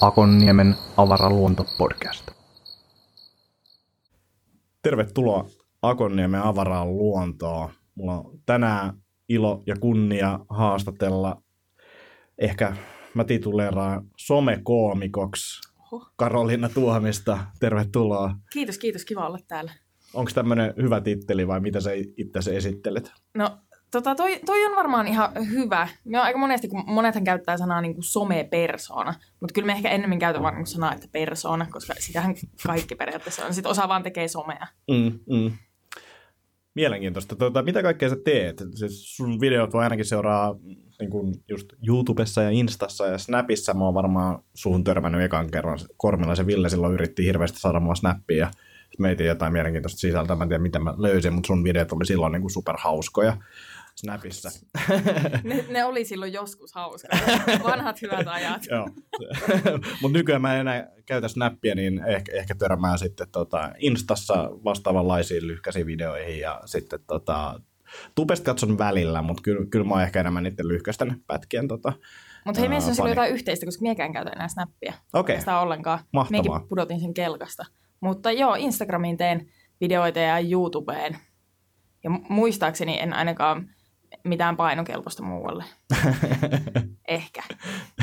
Akonniemen avaraluontopodcast. Tervetuloa Akonniemen avaraan luontoon. Mulla on tänään ilo ja kunnia haastatella ehkä mä tituleeraan somekoomikoksi. Karolina Tuomista. Tervetuloa. Kiitos, kiitos. Kiva olla täällä. Onko tämmöinen hyvä titteli vai mitä sä itse esittelet? No, tota, toi, toi on varmaan ihan hyvä. Me on aika monesti, kun monethan käyttää sanaa niin kuin somepersona, mutta kyllä me ehkä ennemmin käytän vaan niin kuin sanaa, että persona, koska sitähän kaikki periaatteessa on. Sitten osa vaan tekee somea. Mm, mm. Mielenkiintoista. Tuota, mitä kaikkea sä teet? Siis sun videot voi ainakin seuraa niin kuin just YouTubessa ja Instassa ja Snapissa. Mä oon varmaan suhun törmännyt ekan kerran. Kormilaisen Ville silloin yritti hirveästi saada mua snappia ja etin jotain mielenkiintoista sisältöä. Mä en tiedä, mitä mä löysin, mutta sun videot oli silloin niin kuin superhauskoja Snapissa. Ne, ne oli silloin joskus hauska. Vanhat hyvät ajat. Joo. Mutta nykyään mä en enää käytä snappia, niin ehkä, ehkä törmää sitten tota Instassa vastaavanlaisiin lyhkäisiin videoihin ja sitten tota, Tubesta katson välillä, mutta kyllä, kyllä mä oon ehkä enemmän niiden lyhkäisten pätkien tota, Mutta hei, meissä on silloin jotain yhteistä, koska miekään käytä enää snappia. Okei. Sitä ollenkaan. Mahtavaa. Meikin pudotin sen kelkasta. Mutta joo, Instagramiin teen videoita ja YouTubeen. Ja mu- muistaakseni en ainakaan mitään painokelpoista muualle. Ehkä.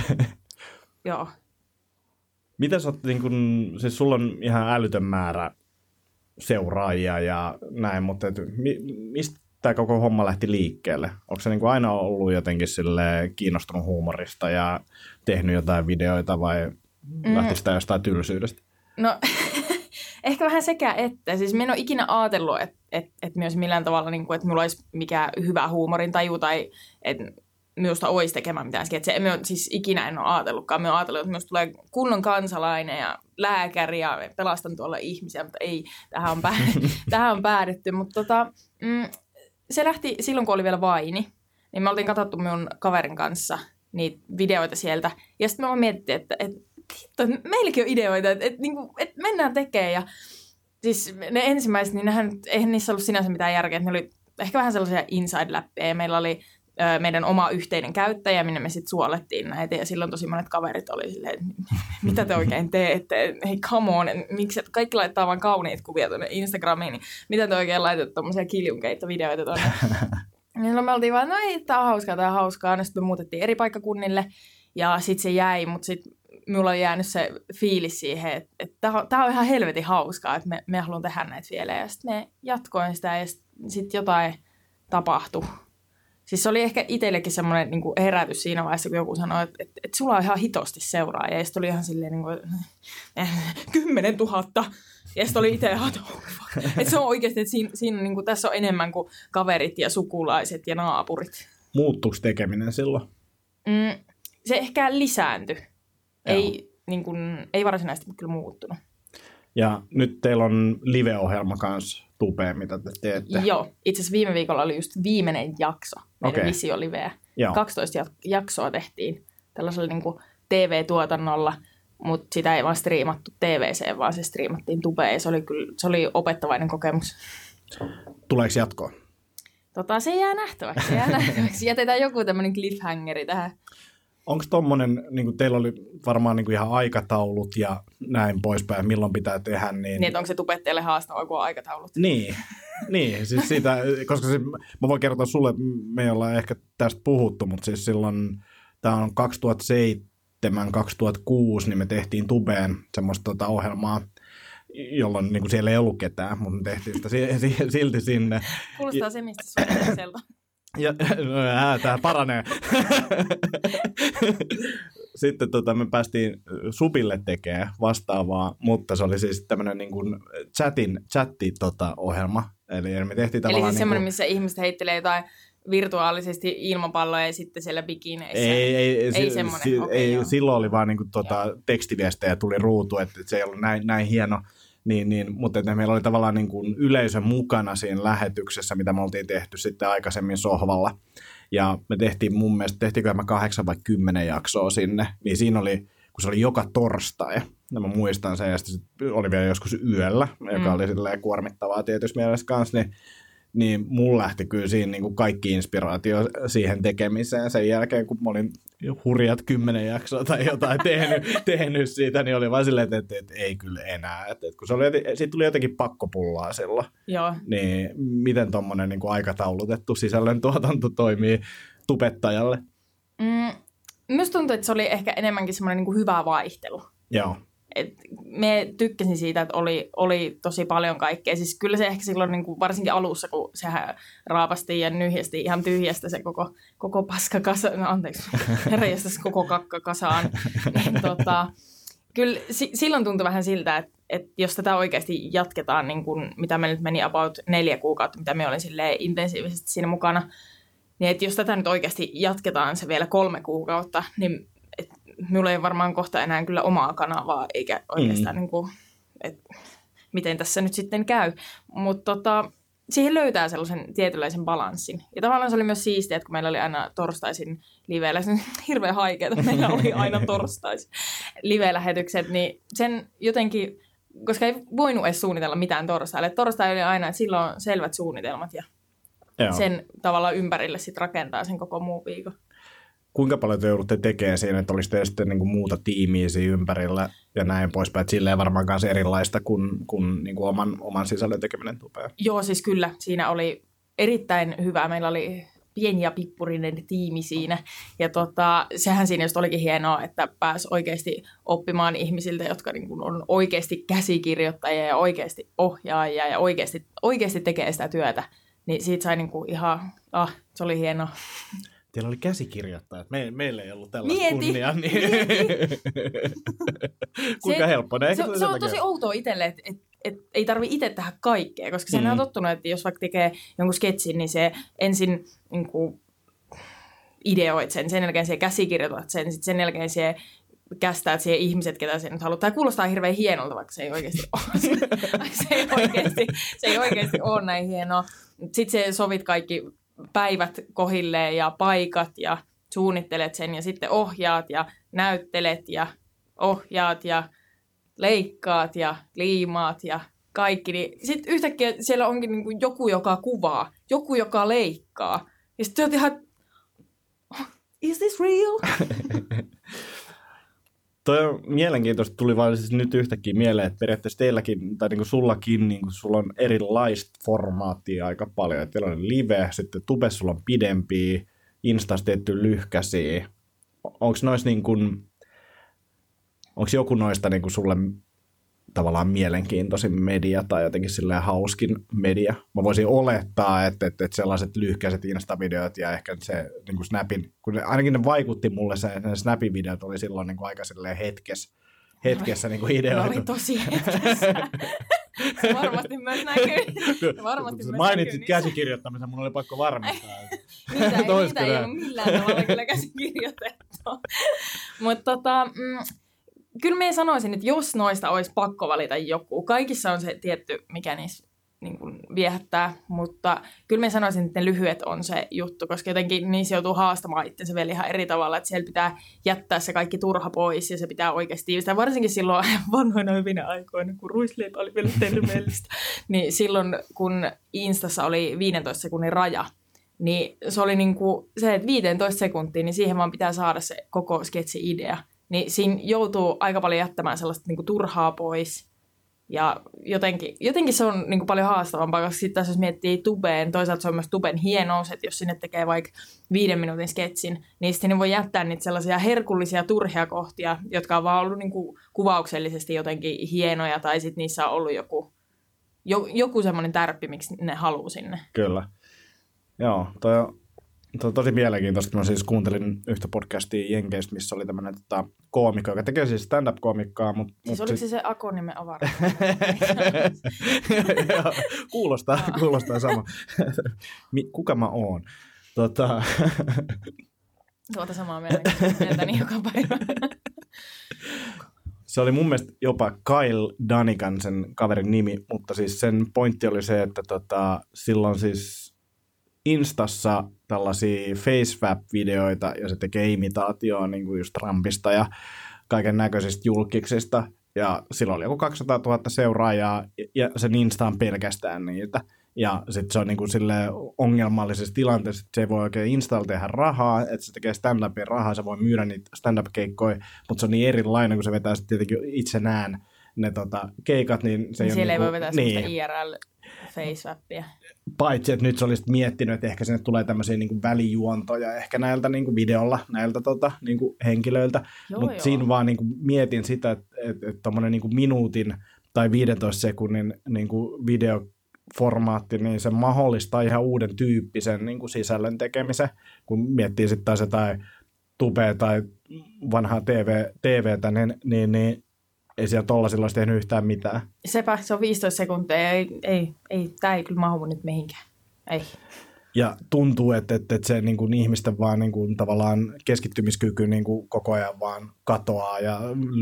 joo. Mitä sä oot, niin kun, siis sulla on ihan älytön määrä seuraajia ja näin, mutta et, mi, mistä tämä koko homma lähti liikkeelle? Onko se niin kuin aina ollut jotenkin sille kiinnostunut huumorista ja tehnyt jotain videoita vai Mm. lähti sitä jostain tylsyydestä? No, ehkä vähän sekä että. Siis mä en ole ikinä ajatellut, että et, et myös millään tavalla, niin kuin, että mulla olisi mikään hyvä huumorin taju tai että minusta olisi tekemään mitään sketsejä. Me on, siis ikinä en ole ajatellutkaan. Me on ajatellut, että minusta tulee kunnon kansalainen ja lääkäri ja pelastan tuolla ihmisiä, mutta ei, tähän on, pää, tähän on päädytty. Mutta tota, mm, se lähti silloin, kun oli vielä vaini. Niin me oltiin katsottu minun kaverin kanssa niitä videoita sieltä. Ja sitten me vaan mietittiin, että, että hitto, meilläkin on ideoita, että, että, niin kuin, että mennään tekemään. Ja siis ne ensimmäiset, niin nehän, eihän niissä ollut sinänsä mitään järkeä. Että ne oli ehkä vähän sellaisia inside-läppejä. Ja meillä oli ö, meidän oma yhteinen käyttäjä, minne me sitten suolettiin näitä. Ja silloin tosi monet kaverit oli silleen, että mitä te oikein teette? Hei, come on. Miksi et kaikki laittaa vaan kauniit kuvia tuonne Instagramiin, niin mitä te oikein laitatte tuommoisia kiljunkeita videoita tuonne? Niin me oltiin vaan, no ei, tää on hauskaa, tää on hauskaa. No sitten me muutettiin eri paikkakunnille ja sitten se jäi, mutta sitten mulla oli jäänyt se fiilis siihen, että, että tää, on, on ihan helvetin hauskaa, että me, me haluan tehdä näitä vielä. Ja sitten me jatkoin sitä ja sitten jotain tapahtui. Siis se oli ehkä itsellekin semmoinen niin herätys siinä vaiheessa, kun joku sanoi, että, että, että sulla on ihan hitosti seuraajia. Ja sitten oli ihan silleen, niin kuin, kymmenen tuhatta. Ja sitten oli itse, että, oh, että se on oikeasti, että siinä, siinä niin kuin, tässä on enemmän kuin kaverit ja sukulaiset ja naapurit. Muuttuuko tekeminen silloin? Mm, se ehkä lisääntyi. Ei, niin kuin, ei varsinaisesti kyllä muuttunut. Ja nyt teillä on live-ohjelma kanssa Tupeen, mitä te teette. Joo, itse asiassa viime viikolla oli just viimeinen jakso meidän okay. Visio Liveä. Joo. 12 jak- jaksoa tehtiin tällaisella niin kuin TV-tuotannolla, mutta sitä ei vaan striimattu TVC, vaan se striimattiin tubeen ja se oli, kyllä, se oli opettavainen kokemus. Tuleeko jatkoa? Tota, se jää nähtäväksi, jää nähtäväksi. Jätetään joku tämmöinen cliffhangeri tähän. Onko tommonen, niin kuin teillä oli varmaan niin kuin ihan aikataulut ja näin poispäin, milloin pitää tehdä, niin... Niin, onko se tubettajalle haastavaa, kun on aikataulut? Niin, niin siis siitä, koska se, mä voin kertoa sulle, me ei olla ehkä tästä puhuttu, mutta siis silloin, tämä on 2007-2006, niin me tehtiin Tubeen semmoista tota ohjelmaa, jolloin niin kuin siellä ei ollut ketään, mutta me tehtiin sitä si- si- silti sinne. Kuulostaa se, mistä. Ja, no, ää, tää paranee. Sitten tota, me päästiin Supille tekemään vastaavaa, mutta se oli siis tämmöinen niin kuin chatin, chatti tota, ohjelma. Eli me tehtiin Eli tavallaan... siis semmoinen, niin missä ihmiset heittelee jotain virtuaalisesti ilmapalloja ja sitten siellä bikineissä. ei, ei, ei, ei si- semmoinen, si- okei, ei joo. silloin oli vaan niin kuin, tota, tekstiviestejä tuli ruutu, että se ei ollut näin, näin hieno. Niin, niin, mutta että meillä oli tavallaan niin kuin yleisö mukana siinä lähetyksessä, mitä me oltiin tehty sitten aikaisemmin sohvalla. Ja me tehtiin mun mielestä, tehtiinkö me kahdeksan vai kymmenen jaksoa sinne, niin siinä oli kun se oli joka torstai. Ja mä muistan sen, ja sitten oli vielä joskus yöllä, joka Mm. oli silleen kuormittavaa tietysti mielessä kanssa, niin niin mulla lähti kyllä siinä niin kuin kaikki inspiraatio siihen tekemiseen. Sen jälkeen, kun mä olin hurjat kymmenen jaksoa tai jotain tehnyt, tehnyt siitä, niin oli vaan silleen, että, että, että ei kyllä enää. Että, että kun se oli, siitä tuli jotenkin pakkopullaa silloin, Joo, niin miten tuommoinen niin kuin aikataulutettu sisällöntuotanto toimii tubettajalle? Mm, Minusta tuntuu, että se oli ehkä enemmänkin semmoinen niin kuin hyvä vaihtelu. Joo, Et me tykkäsin siitä, että oli, oli tosi paljon kaikkea. Siis kyllä se ehkä silloin niin kuin varsinkin alussa, kun sehän raapasti ja nyhjästi ihan tyhjästä se koko, koko paska kasa, no anteeksi, herjästäisi koko kakka kasaan. Niin, tota, kyllä si- silloin tuntui vähän siltä, että, että jos tätä oikeasti jatketaan, niin kuin, mitä me nyt meni about neljä kuukautta, mitä me olin intensiivisesti siinä mukana, niin että jos tätä nyt oikeasti jatketaan se vielä kolme kuukautta, niin minulla ei varmaan kohta enää kyllä omaa kanavaa, eikä oikeastaan mm. niin kuin, et, miten tässä nyt sitten käy. Mutta tota, siihen löytää sellaisen tietynlaisen balanssin. Ja tavallaan se oli myös siistiä, että kun meillä oli aina torstaisin live se on hirveän haikeeta, meillä oli aina torstaisin live-lähetykset, niin sen jotenkin, koska ei voinut edes suunnitella mitään torstaille. Torstai oli aina, että silloin on selvät suunnitelmat ja joo. sen tavalla ympärille sitten rakentaa sen koko muu viikon. Kuinka paljon te joudutte tekemään siinä, että olisi sitten niin kuin muuta tiimiä siinä ympärillä ja näin poispäin, että silleen varmaan myös erilaista kuin, kuin, niin kuin oman, oman sisällön tekeminen tupea. Joo, siis kyllä. Siinä oli erittäin hyvä. Meillä oli pieni ja pippurinen tiimi siinä. Ja tota, sehän siinä just olikin hienoa, että pääsi oikeasti oppimaan ihmisiltä, jotka niin kuin on oikeasti käsikirjoittajia ja oikeasti ohjaajia ja oikeasti, oikeasti tekee sitä työtä. Niin siitä sai niin kuin ihan, ah, se oli hienoa. Teillä oli käsikirjoittajat. Me, meillä ei ollut tällaista Mieti, kunniaa. Niin... Kuinka Se- helppo? Ne, Se, se on tosi outoa itselle, että et, et ei tarvi itse tehdä kaikkea, koska Mm. on tottunut, että jos vaikka tekee jonkun sketsin, niin se ensin niin kuin, ideoit sen, sen jälkeen se käsikirjoitat sen, sitten sen jälkeen se kästäät siihen ihmiset, ketä se nyt haluaa. Tämä kuulostaa hirveän hienolta, vaikka se ei oikeasti ole. se, ei oikeasti, se ei oikeasti ole näin hienoa. Sitten se sovit kaikki päivät kohilleen ja paikat ja suunnittelet sen ja sitten ohjaat ja näyttelet ja ohjaat ja leikkaat ja liimaat ja kaikki. Niin sitten yhtäkkiä siellä onkin niinku joku, joka kuvaa, joku, joka leikkaa. Ja sitten oot ihan, is this real? Toi on mielenkiintoista, tuli vaan siis nyt yhtäkkiä mieleen, että periaatteessa teilläkin, tai niinku sullakin, niinku sulla on erilaista formaattia aika paljon. Et teillä on live, sitten tubessa sulla on pidempiä, Instassa tehty lyhkäisiä. Onko noissa niin kuin, onko joku noista niin kuin sulle tavallaan mielenkiintoisin media tai jotenkin silleen hauskin media? Mä voisin olettaa, että, että, että sellaiset lyhkäiset Insta-videot ja ehkä se niin kuin Snapin, kun ne, ainakin ne vaikutti mulle, se, ne Snapin videot oli silloin niin kuin aika silleen hetkessä, hetkessä niin kuin Ne ideoitu. oli tosi hetkessä. Se varmasti myös näkyy. Varmasti myös Mainitsit näkyy käsikirjoittamisen, mun oli pakko varmistaa. Niitä ei, niitä ei ole millään tavalla kyllä käsikirjoitettu. Mutta tota, mm, kyllä me sanoisin, että jos noista olisi pakko valita joku, kaikissa on se tietty, mikä niissä niin kuin viehättää, mutta kyllä me sanoisin, että ne lyhyet on se juttu, koska jotenkin niissä joutuu haastamaan itsensä vielä ihan eri tavalla, että siellä pitää jättää se kaikki turha pois ja se pitää oikeasti tiivistää, varsinkin silloin vanhoina hyvinä aikoina, kun ruisleipä oli vielä terveellistä, niin silloin kun Instassa oli 15 sekunnin raja, niin se oli niinku se, että 15 sekuntia, niin siihen vaan pitää saada se koko sketsi-idea. Niin siinä joutuu aika paljon jättämään sellaista niinku turhaa pois. Ja jotenkin, jotenkin se on niinku paljon haastavampaa, koska sitten taas jos miettii tubeen, toisaalta se on myös tuben hienous, että jos sinne tekee vaikka viiden minuutin sketsin, niin sitten voi jättää niitä sellaisia herkullisia turhia kohtia, jotka on vaan ollut niinku kuvauksellisesti jotenkin hienoja, tai sitten niissä on ollut joku, jo, joku semmoinen tärppi, miksi ne haluaa sinne. Kyllä. Joo, toi on, on tosi mielenkiintoista. Mä siis kuuntelin yhtä podcastia Jenkeistä, missä oli tämmöinen tota, koomikko, joka tekee siis stand-up-koomikkaa. Mut, Siis mut oliko se se Akonimen avara? Kuulostaa, kuulostaa sama. Kuka mä oon? Tota, Tuota samaa mieltä, mieltäni joka päivä. se oli mun mielestä jopa Kyle Danigan sen kaverin nimi, mutta siis sen pointti oli se, että tota, silloin siis Instassa tällaisia facewap-videoita ja se tekee imitaatioa niin kuin just Trumpista ja kaiken näköisistä julkiksista. Ja sillä oli joku 200 000 seuraajaa ja sen Insta on pelkästään niitä. Ja sitten se on niinku sille ongelmallisessa tilanteessa, että se ei voi oikein Installa tehdä rahaa, että se tekee stand-upin rahaa, se voi myydä niitä stand-up-keikkoja, mutta se on niin erilainen, kun se vetää sitten tietenkin itse nään ne tota, keikat, niin se Niin ei siellä ei niinku, voi vetää niin, IRL facewappia. paitsi, että nyt se olisi miettinyt, että ehkä sinne tulee tämmöisiä niin kuin välijuontoja ehkä näiltä niin kuin videolla, näiltä tota, niin kuin henkilöiltä. Mutta siinä vaan niin kuin mietin sitä, että että että tommonen niin minuutin tai 15 sekunnin niin kuin videoformaatti, niin se mahdollistaa ihan uuden tyyppisen niin kuin sisällön tekemisen, kun miettii sitten taas jotain tubea tai vanhaa TV, TVtä, niin, niin, niin ei siellä tollasilla olisi tehnyt yhtään mitään. Sepä, se on 15 sekuntia. Ei, ei, ei tämä ei kyllä mahu nyt mihinkään. Ei. Ja tuntuu, että, että, että se niin kuin ihmisten vaan niin kuin, tavallaan keskittymiskyky niin kuin koko ajan vaan katoaa ja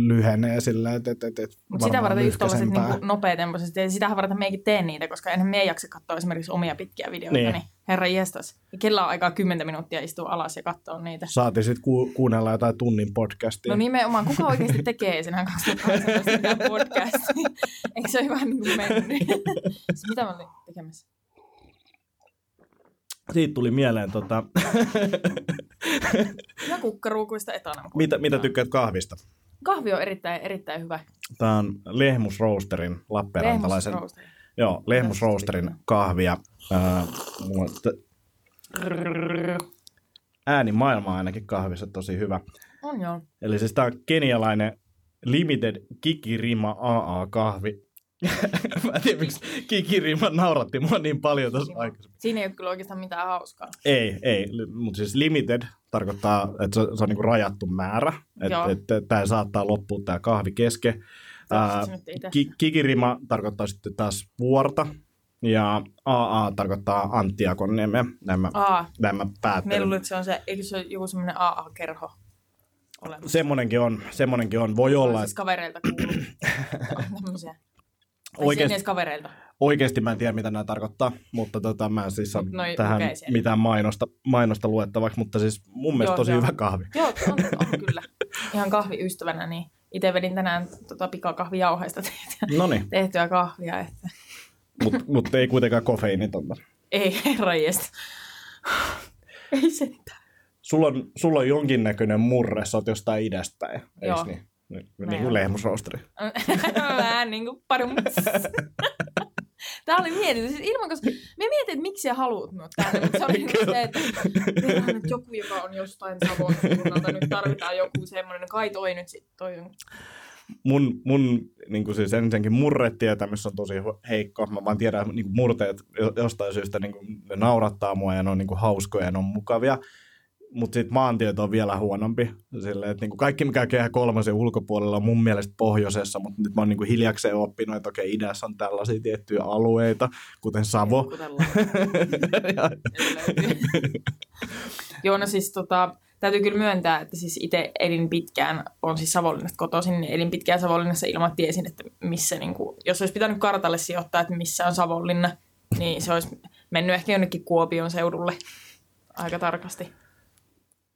lyhenee sillä, että, että, että Mutta sitä varten just lyhkäisempää. niinku nopeatempoiset, ja sitähän varten meikin teen niitä, koska enhän me ei jaksa katsoa esimerkiksi omia pitkiä videoita, Niin. niin, niin herra jestas. Ja kella on aikaa 10 minuuttia istua alas ja katsoa niitä. Saatiin sitten ku, kuunnella jotain tunnin podcastia. No nimenomaan, kuka oikeasti tekee sen 2018 mitään podcastia? Eikö se ole vähän niin kuin mennyt? Mitä mä olin tekemässä? Siitä tuli mieleen, tota, Hyvä kukkaruukuista etana. mitä, mitä tykkäät kahvista? Kahvi on erittäin, erittäin hyvä. Tämä on Lehmus Roasterin, Lappeenrantalaisen. Lehmus Joo, Lehmus Roasterin kahvia. Ääni maailma ainakin kahvissa tosi hyvä. On joo. Eli siis tämä on kenialainen Limited Kikirima AA-kahvi. Mä en tiedä, miksi Kikirima nauratti mua niin paljon tuossa aikaisemmin. Siinä ei ole kyllä oikeastaan mitään hauskaa. Ei, ei, mutta siis limited tarkoittaa, että se, se on niinku rajattu määrä, että et, tämä saattaa loppua tämä kahvi kesken. Ää, ki, kikirima tarkoittaa sitten taas vuorta ja AA tarkoittaa Anttiakonniemeä. Nämä, Aa, nämä me päättelen. luulen, että se on se, eikö se ole joku semmoinen AA-kerho olemassa? Semmonenkin on, semmonenkin on. Voi olla, Siis että kavereilta kuuluu. On tämmöisiä. Tai Oikeesti- Oikeasti... kavereilta. oikeasti mä en tiedä, mitä nämä tarkoittaa, mutta tota, mä en siis saa noi tähän siellä. mitään mainosta, mainosta luettavaksi, mutta siis mun mielestä Joo, tosi joo. hyvä kahvi. Joo, on, on kyllä. Ihan kahviystävänä, niin itse vedin tänään tota pikakahvijauheista tehtyä, No tehtyä kahvia. Että... mutta mut ei kuitenkaan kofeiinitonta. Ei herra. Ei sentään. Sulla on, sulla on jonkinnäköinen murre, sä oot jostain idästä eiks niin? Niin, niin kuin lehmusroosteri. Vähän niin kuin parum. Tämä oli mietitty. Siis ilman, koska me mietin, että miksi sä haluat minut tänne. Mutta se oli niin se, että tehdään nyt joku, joka on jostain Savon suunnalta. Nyt tarvitaan joku semmoinen. Kai toi nyt sitten. Toi on. Mun, mun niin kuin siis ensinnäkin murretietämys on tosi heikko. Mä vaan tiedän, että niin kuin murteet jo- jostain syystä niin kuin, ne naurattaa mua ja ne on niin kuin hauskoja ja ne on mukavia. Mutta sitten maantieto on vielä huonompi. Silleen, että niinku kaikki, mikä kehä kolmosen ulkopuolella on mun mielestä pohjoisessa, mutta nyt mä oon niinku hiljakseen oppinut, että okei, idässä on tällaisia tiettyjä alueita, kuten Savo. Ja- Joo, no siis tota, täytyy kyllä myöntää, että siis itse elin pitkään, on siis Savonlinnasta kotoisin, niin elin pitkään Savonlinnassa ilman, että tiesin, että missä, niin kuin, jos olisi pitänyt kartalle sijoittaa, että missä on Savonlinna, niin se olisi mennyt ehkä jonnekin Kuopion seudulle aika tarkasti.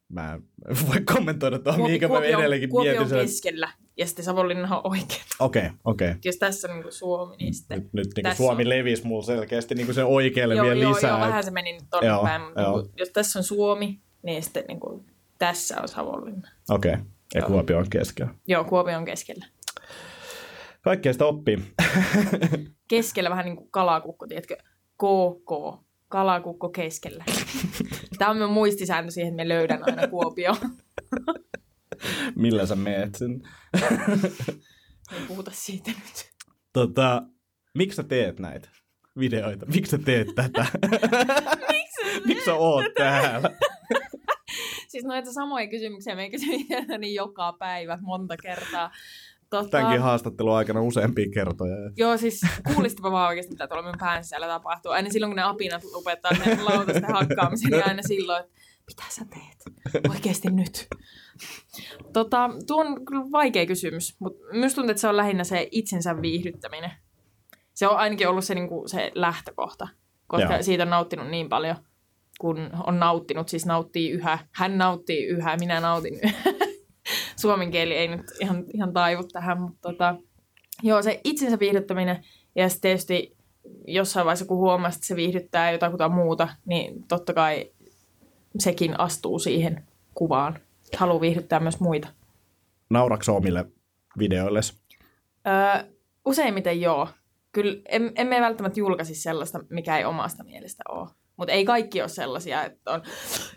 Mä en voi kommentoida tuohon, Kuopi- mihinkä mä Kuopio on- edelleenkin Kuopio mietin on sen. keskellä, ja sitten Savonlinna on oikein. Okei, okei. Jos tässä on niin kuin Suomi, niin sitten... Nyt, nyt niin Tässä Suomi on- levisi mulla selkeästi niin sen oikealle joo, vielä joo, lisää. joo, vähän se meni nyt tonne Joo, päin, mutta joo. niin kuin, jos tässä on Suomi, niin sitten niin kuin, tässä on Savonlinna. Okei, okay. ja Joo. Kuopio on keskellä. Joo, Kuopio on keskellä. Kaikkea sitä oppii. keskellä vähän niin kuin kalakukko, tiedätkö? KK, kalakukko keskellä. Tämä on minun muistisääntö siihen, että me löydän aina Kuopio. Millä sä meet sen? Ei puhuta siitä nyt. Tota, miksi sä teet näitä videoita? Miksi sä teet tätä? miksi sä oot täällä? Siis noita samoja kysymyksiä me kysyin niin joka päivä monta kertaa. Tota, Tämänkin haastattelun aikana useampia kertoja. Joo, siis kuulistapa vaan oikeasti, mitä tuolla minun pään sisällä tapahtuu. Aina silloin, kun ne apinat lopettaa ne lautasten hakkaamisen, niin aina silloin, että mitä sä teet? Oikeasti nyt. Tota, tuo on kyllä vaikea kysymys, mutta myös tuntuu, että se on lähinnä se itsensä viihdyttäminen. Se on ainakin ollut se, niin kuin, se lähtökohta, koska Joo. siitä on nauttinut niin paljon, kun on nauttinut, siis nauttii yhä. Hän nauttii yhä, minä nautin yhä. Suomen kieli ei nyt ihan, ihan taivu tähän, mutta tota, joo, se itsensä viihdyttäminen ja sitten tietysti jossain vaiheessa, kun huomaa, että se viihdyttää jotakuta muuta, niin totta kai sekin astuu siihen kuvaan. Haluaa viihdyttää myös muita. Naurakso omille videoille? Öö, useimmiten joo. Kyllä em, emme välttämättä julkaisi sellaista, mikä ei omasta mielestä ole. Mutta ei kaikki ole sellaisia, että on,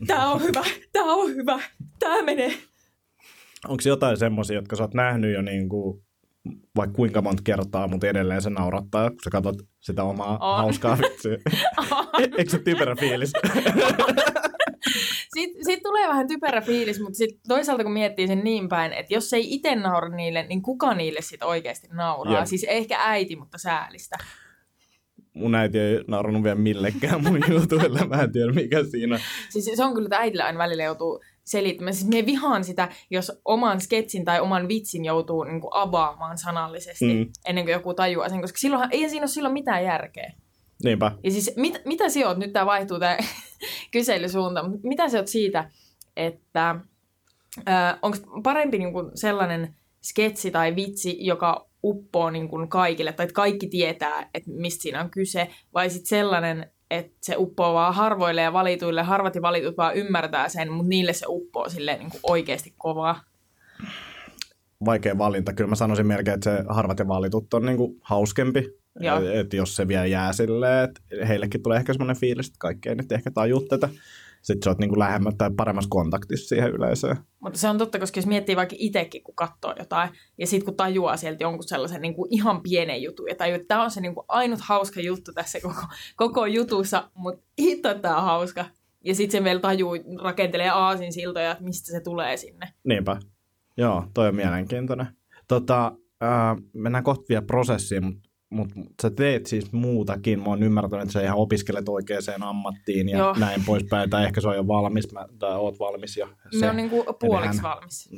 tämä on hyvä, tämä on hyvä, tämä menee. Onko jotain semmoisia, jotka sä oot nähnyt jo niin kuin, vaikka kuinka monta kertaa, mutta edelleen se naurattaa, kun sä katsot sitä omaa On. hauskaa vitsiä? Eikö se typerä fiilis? Sitten sit tulee vähän typerä fiilis, mutta sit toisaalta kun miettii sen niin päin, että jos ei itse naura niille, niin kuka niille sitten oikeasti nauraa? Jep. Siis ehkä äiti, mutta säälistä. mun äiti ei naurannut vielä millekään mun jutuille. Mä en tiedä, mikä siinä. Siis se on kyllä, että äidillä aina välillä joutuu selittämään. Siis mie vihaan sitä, jos oman sketsin tai oman vitsin joutuu niin kuin avaamaan sanallisesti Mm. ennen kuin joku tajuaa sen, koska silloinhan, ei siinä ole silloin mitään järkeä. Niinpä. Ja siis mit, mitä sä oot, nyt tämä vaihtuu tämä kyselysuunta, mutta mitä sä oot siitä, että onko parempi niin kuin sellainen sketsi tai vitsi, joka uppoo niin kuin kaikille, tai että kaikki tietää, että mistä siinä on kyse, vai sitten sellainen, että se uppoo vaan harvoille ja valituille, harvat ja valitut vaan ymmärtää sen, mutta niille se uppoo silleen niin kuin oikeasti kovaa. Vaikea valinta. Kyllä mä sanoisin melkein, että se harvat ja valitut on niinku hauskempi. Joo. Että jos se vielä jää silleen, että heillekin tulee ehkä semmoinen fiilis, että kaikki ei nyt ehkä tajua tätä. Sitten sä oot niinku lähemmä tai paremmassa kontaktissa siihen yleisöön. Mutta se on totta, koska jos miettii vaikka itsekin, kun katsoo jotain, ja sitten kun tajuaa sieltä jonkun sellaisen niin kuin ihan pienen jutun, ja tajuaa, että tämä on se niin kuin ainut hauska juttu tässä koko, koko jutussa, mutta hitto, tämä on hauska. Ja sitten se vielä tajuu, rakentelee aasin siltoja, että mistä se tulee sinne. Niinpä. Joo, toi on mielenkiintoinen. Tota, äh, mennään kohta vielä prosessiin, mutta mut, sä teet siis muutakin. Mä oon ymmärtänyt, että sä ihan opiskelet oikeaan ammattiin ja Joo. näin poispäin. Tai ehkä se on jo valmis, mä, tai oot valmis jo. Se Me on niin kuin puoliksi hän- valmis.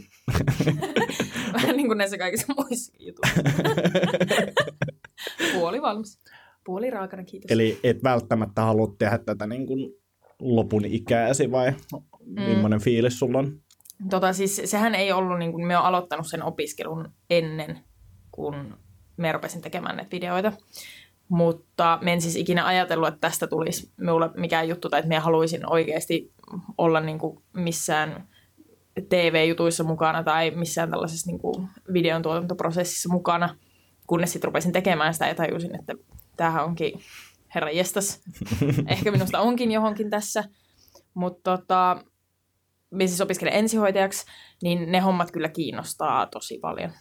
Vähän niin kuin näissä kaikissa muissakin jutuissa. Puoli valmis. Puoli raakana, kiitos. Eli et välttämättä halua tehdä tätä niin kuin lopun ikääsi vai mm. millainen fiilis sulla on? Tota, siis sehän ei ollut, niin kuin, me on aloittanut sen opiskelun ennen, kun me rupesin tekemään näitä videoita. Mutta me en siis ikinä ajatellut, että tästä tulisi minulle mikään juttu, tai että minä haluaisin oikeasti olla niin kuin missään TV-jutuissa mukana tai missään tällaisessa niin kuin videon tuotantoprosessissa mukana, kunnes sitten rupesin tekemään sitä ja tajusin, että tämähän onkin herra jestas. Ehkä minusta onkin johonkin tässä. Mutta tota, minä siis opiskelen ensihoitajaksi, niin ne hommat kyllä kiinnostaa tosi paljon.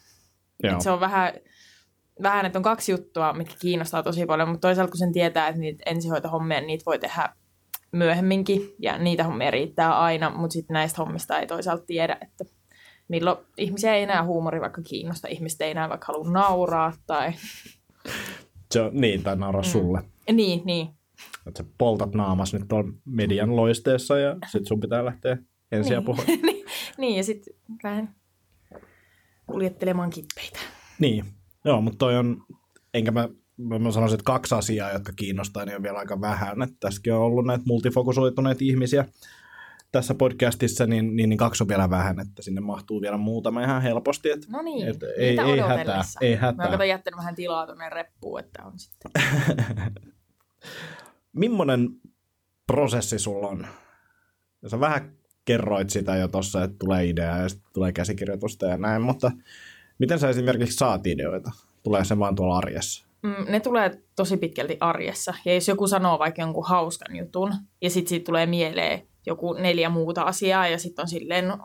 Joo. Et se on vähän, vähän, että on kaksi juttua, mitkä kiinnostaa tosi paljon, mutta toisaalta kun sen tietää, että niitä ensihoitohommia, niitä voi tehdä myöhemminkin, ja niitä hommia riittää aina, mutta sitten näistä hommista ei toisaalta tiedä, että milloin ihmisiä ei enää huumori vaikka kiinnosta, ihmiset ei enää vaikka halua nauraa, tai Se on, niin, tai nauraa mm. sulle. niin, niin. Että sä poltat naamas nyt tuolla median loisteessa ja sit sun pitää lähteä ensiapua. niin, niin, ja sitten vähän kuljettelemaan kippeitä. Niin, joo, mutta toi on, enkä mä, mä mä sanoisin, että kaksi asiaa, jotka kiinnostaa, niin on vielä aika vähän. Että tässäkin on ollut näitä multifokusoituneita ihmisiä tässä podcastissa, niin, niin, niin kaksi on vielä vähän, että sinne mahtuu vielä muutama ihan helposti. Että, No niin, Et niitä ei- ei hätää, ei Mä hätää. kato jättänyt vähän tilaa tuonne reppuun, että on sitten. Millainen prosessi sulla on? Sä vähän kerroit sitä jo tuossa, että tulee idea ja sitten tulee käsikirjoitusta ja näin, mutta miten sä esimerkiksi saat ideoita? Tulee se vaan tuolla arjessa? Mm, ne tulee tosi pitkälti arjessa. Ja jos joku sanoo vaikka jonkun hauskan jutun, ja sitten siitä tulee mieleen joku neljä muuta asiaa, ja sitten on silleen, no,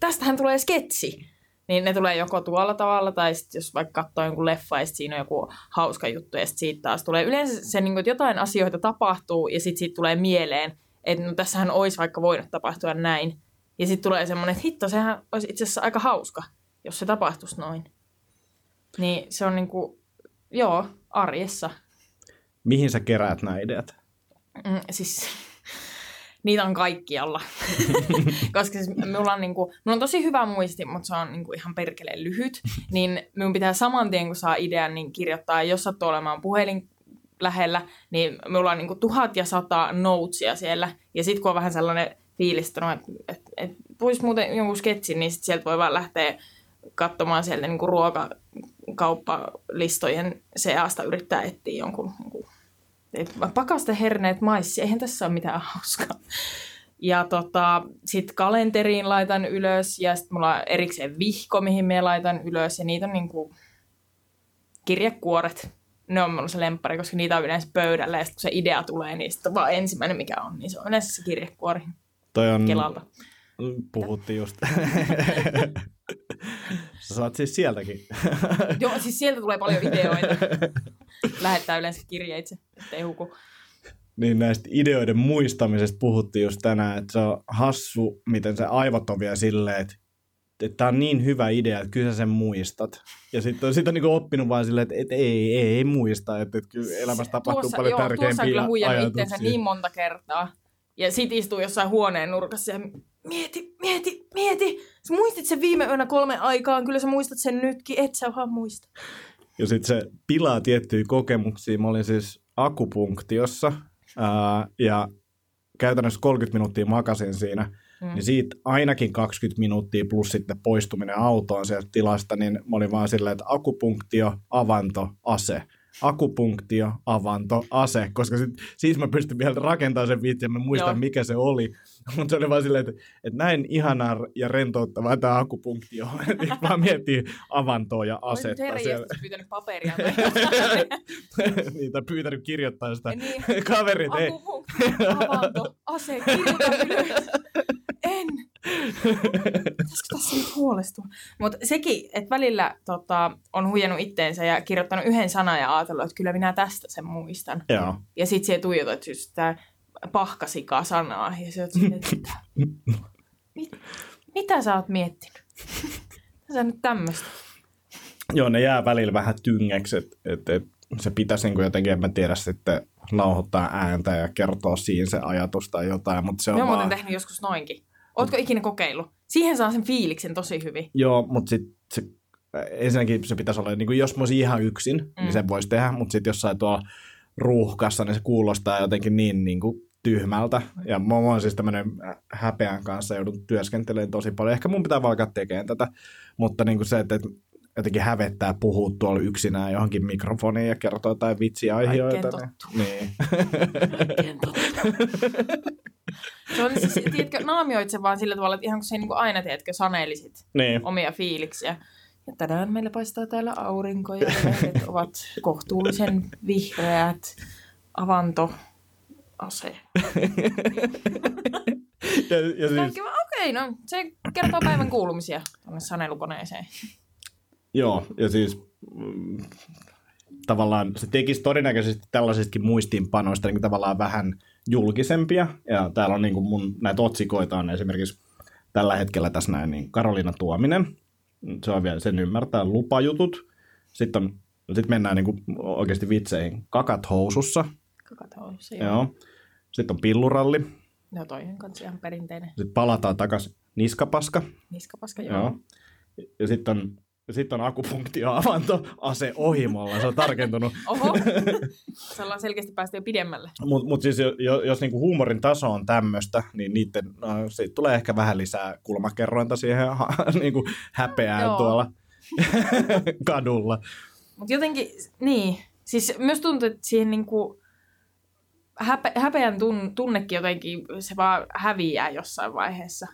tästähän tulee sketsi. Niin ne tulee joko tuolla tavalla, tai sitten jos vaikka katsoo jonkun leffa, ja siinä on joku hauska juttu, ja sitten siitä taas tulee. Yleensä se, niin kuin, että jotain asioita tapahtuu, ja sitten siitä tulee mieleen, että no tässähän olisi vaikka voinut tapahtua näin. Ja sitten tulee semmoinen, että hitto, sehän olisi itse asiassa aika hauska, jos se tapahtuisi noin. Niin se on niin kuin, joo, arjessa. Mihin sä keräät nämä ideat? Mm, siis niitä on kaikkialla. Koska siis mulla on, niinku, mulla on tosi hyvä muisti, mutta se on niinku ihan perkeleen lyhyt. Niin minun pitää saman tien, kun saa idean, niin kirjoittaa, jos sattuu olemaan puhelin lähellä, niin mulla on niinku tuhat ja sata notesia siellä. Ja sitten kun on vähän sellainen fiilis, että, no, et, et, et, voisi muuten jonkun sketsin, niin sit sieltä voi vaan lähteä katsomaan sieltä niin ruokakauppalistojen seasta yrittää etsiä jonkun, jonkun pakaste herneet maissi, eihän tässä ole mitään hauskaa. Ja tota, sitten kalenteriin laitan ylös ja sitten mulla on erikseen vihko, mihin me laitan ylös ja niitä on niinku kirjekuoret. Ne on mulla se lemppari, koska niitä on yleensä pöydällä ja sitten kun se idea tulee, niin sitten vaan ensimmäinen mikä on, niin se on yleensä se kirjekuori Toi on, Kelalta. puhuttiin just. Sä saat siis sieltäkin. Joo, siis sieltä tulee paljon ideoita. Lähettää yleensä kirjeitse, ettei huku. Niin näistä ideoiden muistamisesta puhuttiin just tänään, että se on hassu, miten se aivot on vielä silleen, että että tämä on niin hyvä idea, että kyllä sä sen muistat. Ja sitten on, sit on niinku oppinut vaan silleen, että, että ei, ei, ei muista, että, että kyllä elämässä tapahtuu tuossa, paljon joo, Tuossa tärkeämpiä kyllä huijannut itsensä niin monta kertaa. Ja sit istuu jossain huoneen nurkassa ja mieti, mieti, mieti. Sä muistit sen viime yönä kolme aikaan, kyllä sä muistat sen nytkin, et sä vaan muista. Ja sitten se pilaa tiettyjä kokemuksia. Mä olin siis akupunktiossa ää, ja käytännössä 30 minuuttia makasin siinä. Mm. Niin siitä ainakin 20 minuuttia plus sitten poistuminen autoon sieltä tilasta, niin mä olin vaan silleen, että akupunktio, avanto, ase. Akupunktio, avanto, ase, koska sit, siis mä pystyn vielä rakentamaan sen viitsin, mä muistan Joo. mikä se oli. Mutta se oli vaan silleen, että, että näin ihanaa ja rentouttavaa tämä akupunktio. Niin vaan miettii avantoa ja asetta Terri siellä. pyytänyt paperia. Niitä pyytänyt kirjoittaa sitä. niin, Kaverit, ei. avanto, ase, kirjoita ylös. En. Pitäisikö tässä nyt huolestua? Mutta sekin, että välillä tota, on huijannut itteensä ja kirjoittanut yhden sanan ja ajatellut, että kyllä minä tästä sen muistan. Joo. Ja sitten se tuijotat just sitä pahkasikaa sanaa ja se oot silleen, että mitä, mit, mitä sä oot miettinyt? Mitä sä nyt tämmöistä? Joo, ne jää välillä vähän tyngeksi, että et, et se pitäisi niin jotenkin, en mä tiedä, sitten nauhoittaa ääntä ja kertoa siinä se ajatus tai jotain, mutta se on Me on vaan... muuten tehnyt joskus noinkin. Ootko ikinä kokeillut? Siihen saa sen fiiliksen tosi hyvin. Joo, mutta sitten se, ensinnäkin se pitäisi olla, niin kuin jos mä olisin ihan yksin, mm. niin sen voisi tehdä, mutta sitten jossain tuolla ruuhkassa, niin se kuulostaa jotenkin niin, niin kuin tyhmältä. Ja mä oon siis tämmöinen häpeän kanssa joudun työskentelemään tosi paljon. Ehkä mun pitää alkaa tekemään tätä, mutta niin kuin se, että, että jotenkin hävettää puhua tuolla yksinään johonkin mikrofoniin ja kertoa jotain vitsiaiheita. Kaikkeen Niin. Totta. Se on siis, tiedätkö, naamioit sen vaan sillä tavalla, että ihan kun se niin aina, tiedätkö, sanelisit niin. omia fiiliksiä. Ja tänään meillä paistaa täällä aurinko ja ovat kohtuullisen vihreät. Avanto, ase. Ja, ja siis, Kaikki vaan, okei, no se kertoo päivän kuulumisia tuonne sanelukoneeseen. Joo, ja siis mm, tavallaan se tekisi todennäköisesti tällaisistakin muistiinpanoista niin kuin tavallaan vähän julkisempia. Ja täällä on niin kuin mun näitä otsikoita on esimerkiksi tällä hetkellä tässä näin, niin Karoliina Tuominen. Se on vielä, sen ymmärtää, lupajutut. Sitten, on, sitten mennään niin kuin oikeasti vitseihin. Kakat housussa. Kato, se Joo. joo. Sitten on pilluralli. No toi on kans ihan perinteinen. Sitten palataan takaisin niskapaska. Niskapaska, joo. Joo. Ja sitten on, sitten on akupunktioavanto ase ohimolla. Se on tarkentunut. Oho, se ollaan selkeästi päästy jo pidemmälle. Mutta mut siis jo- jo, jos niinku huumorin taso on tämmöistä, niin niitten, no, siitä tulee ehkä vähän lisää kulmakerrointa siihen niinku häpeään Joo. tuolla kadulla. Mutta jotenkin, niin, siis myös tuntuu, että siihen niinku, häpe, häpeän tun, tunnekin jotenkin, se vaan häviää jossain vaiheessa.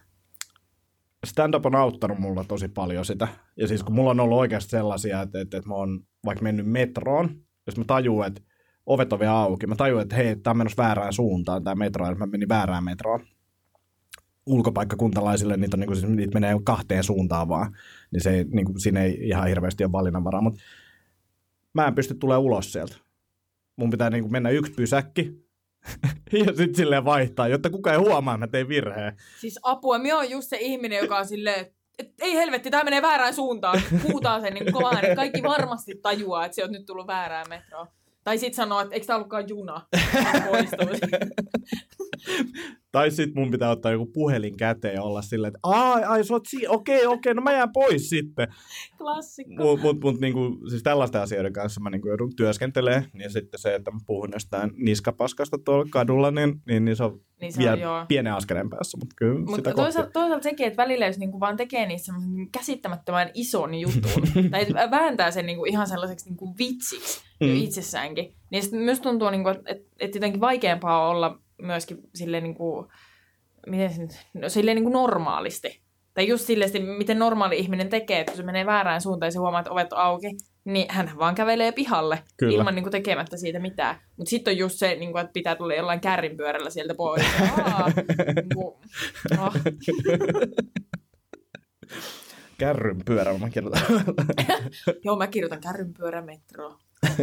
Stand-up on auttanut mulla tosi paljon sitä. Ja siis kun mulla on ollut oikeasti sellaisia, että, että, että mä oon vaikka mennyt metroon, jos mä tajuun, että ovet on vielä auki, mä tajuun, että hei, tää on menossa väärään suuntaan, tämä metro, ja mä menin väärään metroon. Ulkopaikkakuntalaisille niitä, on, niin kuin, siis, niitä menee kahteen suuntaan vaan, niin se, niin kuin, siinä ei ihan hirveästi ole valinnanvaraa, mutta mä en pysty tulemaan ulos sieltä. Mun pitää niin kuin, mennä yksi pysäkki, ja sitten silleen vaihtaa, jotta kukaan ei huomaa, että mä tein virheen. Siis apua, minä on just se ihminen, joka on silleen, että ei helvetti, tämä menee väärään suuntaan. Huutaa sen niin kovaa, että kaikki varmasti tajuaa, että se on nyt tullut väärään metroon. Tai sitten sanoo, että eikö tämä ollutkaan juna? Ja. Tai sit mun pitää ottaa joku puhelin käteen ja olla silleen, että ai, ai, sä oot si- okei, okei, no mä jään pois sitten. Klassikko. Mut, mut, mut niinku, siis tällaisten asioiden kanssa mä niinku joudun työskentelemään, niin sitten se, että mä puhun jostain niskapaskasta tuolla kadulla, niin, niin, niin se on Niin se vielä on, joo. pienen askeleen päässä, mutta kyllä Mutta sitä kohti. toisaalta, toisaalta sekin, että välillä jos niinku vaan tekee niistä semmoisen käsittämättömän ison jutun, tai vääntää sen niinku ihan sellaiseksi niinku vitsiksi jo Mm. itsessäänkin, niin sitten myös tuntuu, niinku, että et, jotenkin vaikeampaa olla myöskin silleen, niinku, miten se nyt, no, silleen niinku normaalisti. Tai just silleen, miten normaali ihminen tekee, että kun se menee väärään suuntaan ja se huomaa, että ovet on auki, niin hän vaan kävelee pihalle Kyllä. ilman niinku tekemättä siitä mitään. Mutta sitten on just se, niinku, että pitää tulla jollain kärrinpyörällä sieltä pois. Aa, niinku, ah. Kärryn pyörällä mä kirjoitan. Joo, mä kirjoitan kärrynpyörä, metro,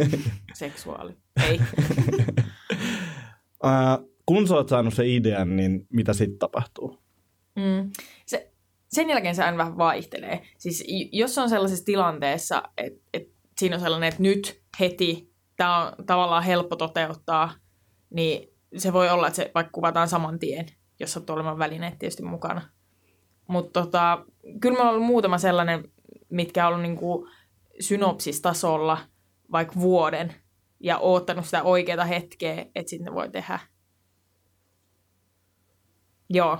seksuaali. Ei. uh, kun sä oot saanut sen idean, niin mitä sitten tapahtuu? Mm. Se, sen jälkeen se aina vähän vaihtelee. Siis jos on sellaisessa tilanteessa, että et siinä on sellainen, että nyt heti tämä on tavallaan helppo toteuttaa, niin se voi olla, että se vaikka kuvataan saman tien, jos sattuu olemaan välineet tietysti mukana. Mutta tota, kyllä meillä on ollut muutama sellainen, mitkä on ollut niinku synopsistasolla vaikka vuoden ja oottanut sitä oikeaa hetkeä, että sitten voi tehdä. Joo.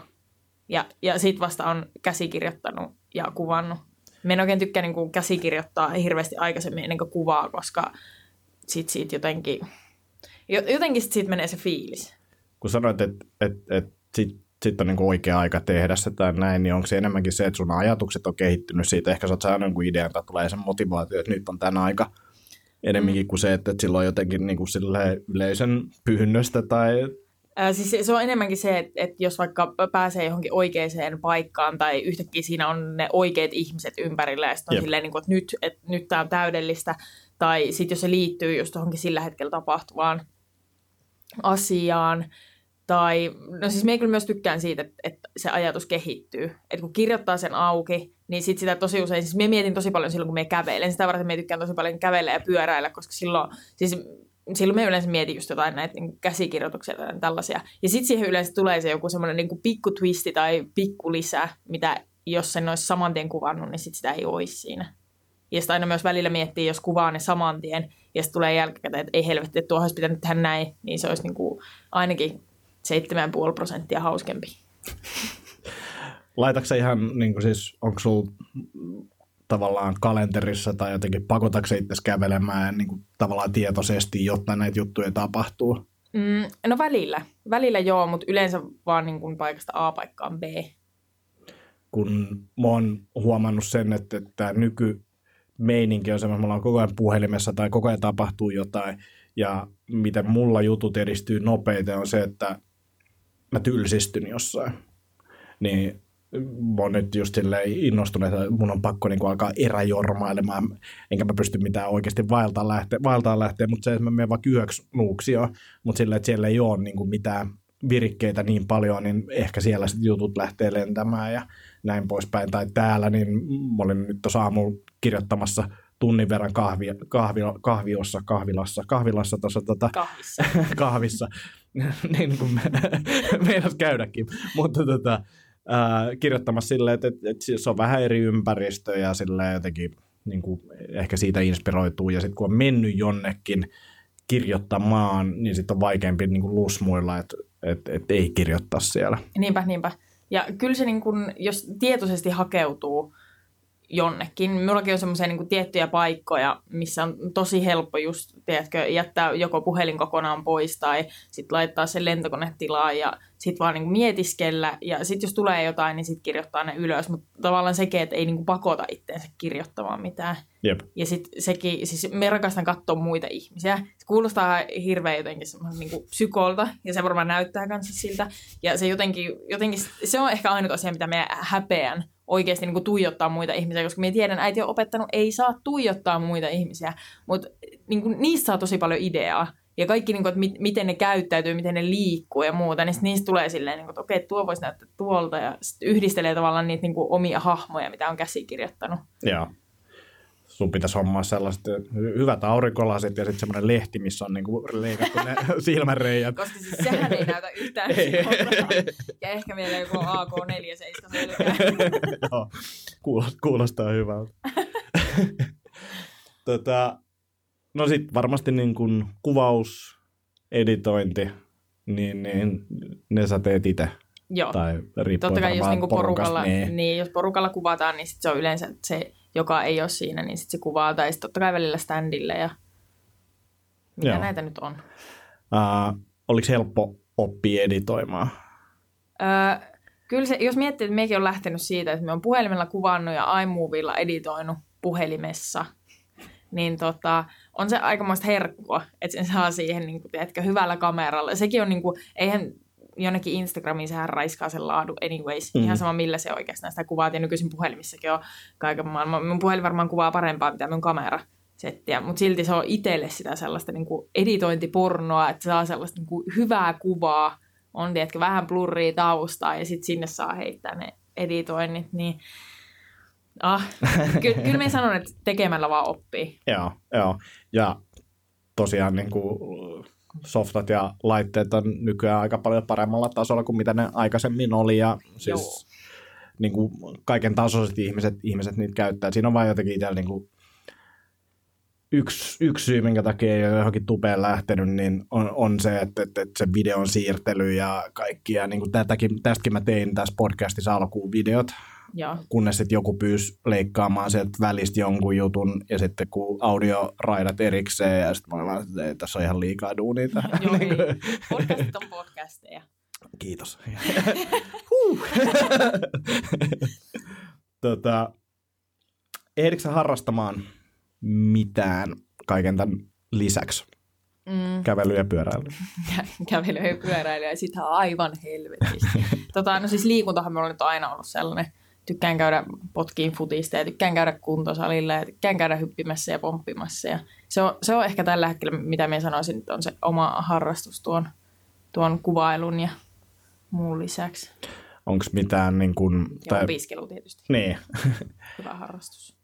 Ja, ja sitten vasta on käsikirjoittanut ja kuvannut. Mä en oikein tykkää niin käsikirjoittaa hirveästi aikaisemmin ennen kuin kuvaa, koska sit siitä jotenkin, jo- jotenkin sit siitä menee se fiilis. Kun sanoit, että et, et sit, sit on niinku oikea aika tehdä se tai näin, niin onko se enemmänkin se, että sun ajatukset on kehittynyt siitä, ehkä sä oot saanut jonkun idean, tai tulee se motivaatio, että nyt on tämän aika, enemmänkin Mm. kuin se, että, että silloin jotenkin niinku silleen yleisön pyynnöstä tai Ää, siis se- on enemmänkin se, että, että jos vaikka pääsee johonkin oikeaan paikkaan tai yhtäkkiä siinä on ne oikeat ihmiset ympärillä ja sitten on Jep. silleen, niin kuin, että nyt, että nyt tämä on täydellistä. Tai sitten jos se liittyy just johonkin sillä hetkellä tapahtuvaan asiaan. Tai, no siis me kyllä myös tykkään siitä, että, että se ajatus kehittyy. Että kun kirjoittaa sen auki, niin sit sitä tosi usein, siis me mietin tosi paljon silloin, kun me kävelen. Sitä varten me tykkään tosi paljon kävellä ja pyöräillä, koska silloin, siis silloin me yleensä mietin just jotain näitä niin käsikirjoituksia tai tällaisia. Ja sitten siihen yleensä tulee se joku semmoinen niin pikku twisti tai pikku lisä, mitä jos sen olisi saman tien kuvannut, niin sit sitä ei olisi siinä. Ja sitten aina myös välillä miettii, jos kuvaa ne saman tien, ja sitten tulee jälkikäteen, että ei helvetti, että tuohon olisi pitänyt tehdä näin, niin se olisi niin kuin ainakin 7,5 prosenttia hauskempi. Laitatko ihan, niin kuin siis, onko sulla tavallaan kalenterissa tai jotenkin pakotatko sä itse kävelemään niin kuin, tavallaan tietoisesti, jotta näitä juttuja tapahtuu? Mm, no välillä. Välillä joo, mutta yleensä vaan niin kuin paikasta A paikkaan B. Kun mä oon huomannut sen, että tämä nykymeininki on semmoinen, me ollaan koko ajan puhelimessa tai koko ajan tapahtuu jotain, ja miten mulla jutut edistyy nopeiten on se, että mä tylsistyn jossain. Niin mä oon nyt just silleen innostunut, että mun on pakko niin alkaa eräjormailemaan, enkä mä pysty mitään oikeasti vaeltaan lähteä, vaeltaan lähteä mutta se, että mä menen vaikka yöksi nuuksio, mutta silleen, että siellä ei ole niin kuin mitään virikkeitä niin paljon, niin ehkä siellä sitten jutut lähtee lentämään ja näin poispäin. Tai täällä, niin mä olin nyt tuossa aamulla kirjoittamassa tunnin verran kahvi, kahvi, kahviossa, kahvilassa, kahvilassa tuossa tota, Kahvissa. kahvissa, niin kuin me, meinas käydäkin, mutta tota, kirjoittamassa silleen, että, että, että se on vähän eri ympäristö ja silleen jotenkin niin kuin, ehkä siitä inspiroituu ja sitten kun on mennyt jonnekin kirjoittamaan, niin sitten on vaikeampi niin kuin lusmuilla, että, että, että ei kirjoittaa siellä. Niinpä, niinpä. Ja kyllä se, niin kun, jos tietoisesti hakeutuu jonnekin, minullakin on semmoisia niin tiettyjä paikkoja, missä on tosi helppo just, tiedätkö, jättää joko puhelin kokonaan pois tai sitten laittaa sen lentokonetilaan ja sitten vaan niin mietiskellä. Ja sitten jos tulee jotain, niin sitten kirjoittaa ne ylös. Mutta tavallaan sekin, että ei niin pakota itseensä kirjoittamaan mitään. Jep. Ja sitten sekin, siis me rakastan katsoa muita ihmisiä. Se kuulostaa hirveän jotenkin semmoisen niin psykolta, ja se varmaan näyttää kanssa siltä. Ja se jotenkin, jotenkin, se on ehkä ainut asia, mitä me häpeän oikeasti niin kuin tuijottaa muita ihmisiä, koska me tiedän, äiti on opettanut, ei saa tuijottaa muita ihmisiä, mutta niin kuin, niistä saa tosi paljon ideaa. Ja kaikki, niin kuin, että mit, miten ne käyttäytyy, miten ne liikkuu ja muuta, niin niistä tulee silleen, niin kuin, että okei, tuo voisi näyttää tuolta, ja yhdistelee tavallaan niitä niin kuin, omia hahmoja, mitä on käsikirjoittanut. Joo. Sun pitäisi hommaa sellaiset hyvät aurinkolasit ja sitten semmoinen lehti, missä on niinku leikattu ne silmänreijät. Koska siis sehän ei näytä yhtään. Ja ehkä vielä joku AK-47 selkää. Joo, kuulostaa, kuulostaa hyvältä. tota, no sitten varmasti niin kuin kuvaus, editointi, niin, niin ne sä teet itse. Joo. Tai riippuu Totta kai jos niinku porukalla, niin. niin. jos porukalla kuvataan, niin sit se on yleensä se, joka ei ole siinä, niin sit se kuvaa. Tai sitten totta kai välillä standille ja mitä Joo. näitä nyt on. Uh, oliko helppo oppia editoimaan? Öö, kyllä se, jos miettii, että mekin on lähtenyt siitä, että me on puhelimella kuvannut ja iMovilla editoinut puhelimessa, niin tota, on se aikamoista herkkua, että sen saa siihen niin kuin, tiedätkö, hyvällä kameralla. Sekin on, niin kuin, eihän jonnekin Instagramiin sehän raiskaa sen laadun anyways. Mm. Ihan sama, millä se oikeastaan sitä kuvaat. Ja nykyisin puhelimissakin on kaiken maailman. Mun puhelin varmaan kuvaa parempaa, mitä mun kamera settiä, mutta silti se on itselle sitä sellaista niin kuin editointipornoa, että saa sellaista niin kuin hyvää kuvaa, on tiedätkö, vähän blurria taustaa ja sitten sinne saa heittää ne editoinnit, niin ah, ky- kyllä me sanon, että tekemällä vaan oppii. Joo, joo. Ja tosiaan niin kuin softat ja laitteet on nykyään aika paljon paremmalla tasolla kuin mitä ne aikaisemmin oli. Ja siis Joo. niin kuin kaiken tasoiset ihmiset, ihmiset niitä käyttää. Siinä on vain jotenkin itsellä niin kuin yksi, yksi syy, minkä takia ei ole johonkin tupeen lähtenyt, niin on, on se, että, että, että se videon siirtely ja kaikki. Ja niin kuin tätäkin, tästäkin mä tein tässä podcastissa alkuun videot, Joo, kunnes sitten joku pyysi leikkaamaan sieltä välistä jonkun jutun, ja sitten kun audioraidat erikseen, ja sitten mä olin että ei, tässä on ihan liikaa duunia tähän. joo Niin ei. Podcastit on podcasteja. Kiitos. Tota, ehditkö sä harrastamaan mitään kaiken tämän lisäksi? Mm. Kävely ja pyöräily. kävely ja pyöräily ja sitä aivan helvetisti. tota, no siis liikuntahan nyt on aina ollut sellainen. Tykkään käydä potkiin futista ja tykkään käydä kuntosalilla ja tykkään käydä hyppimässä ja pomppimassa. Ja se, on, se on ehkä tällä hetkellä, mitä minä sanoisin, että on se oma harrastus tuon, tuon kuvailun ja muun lisäksi. Onko mitään niin kuin, Ja opiskelu tietysti. niin, Hyvä harrastus.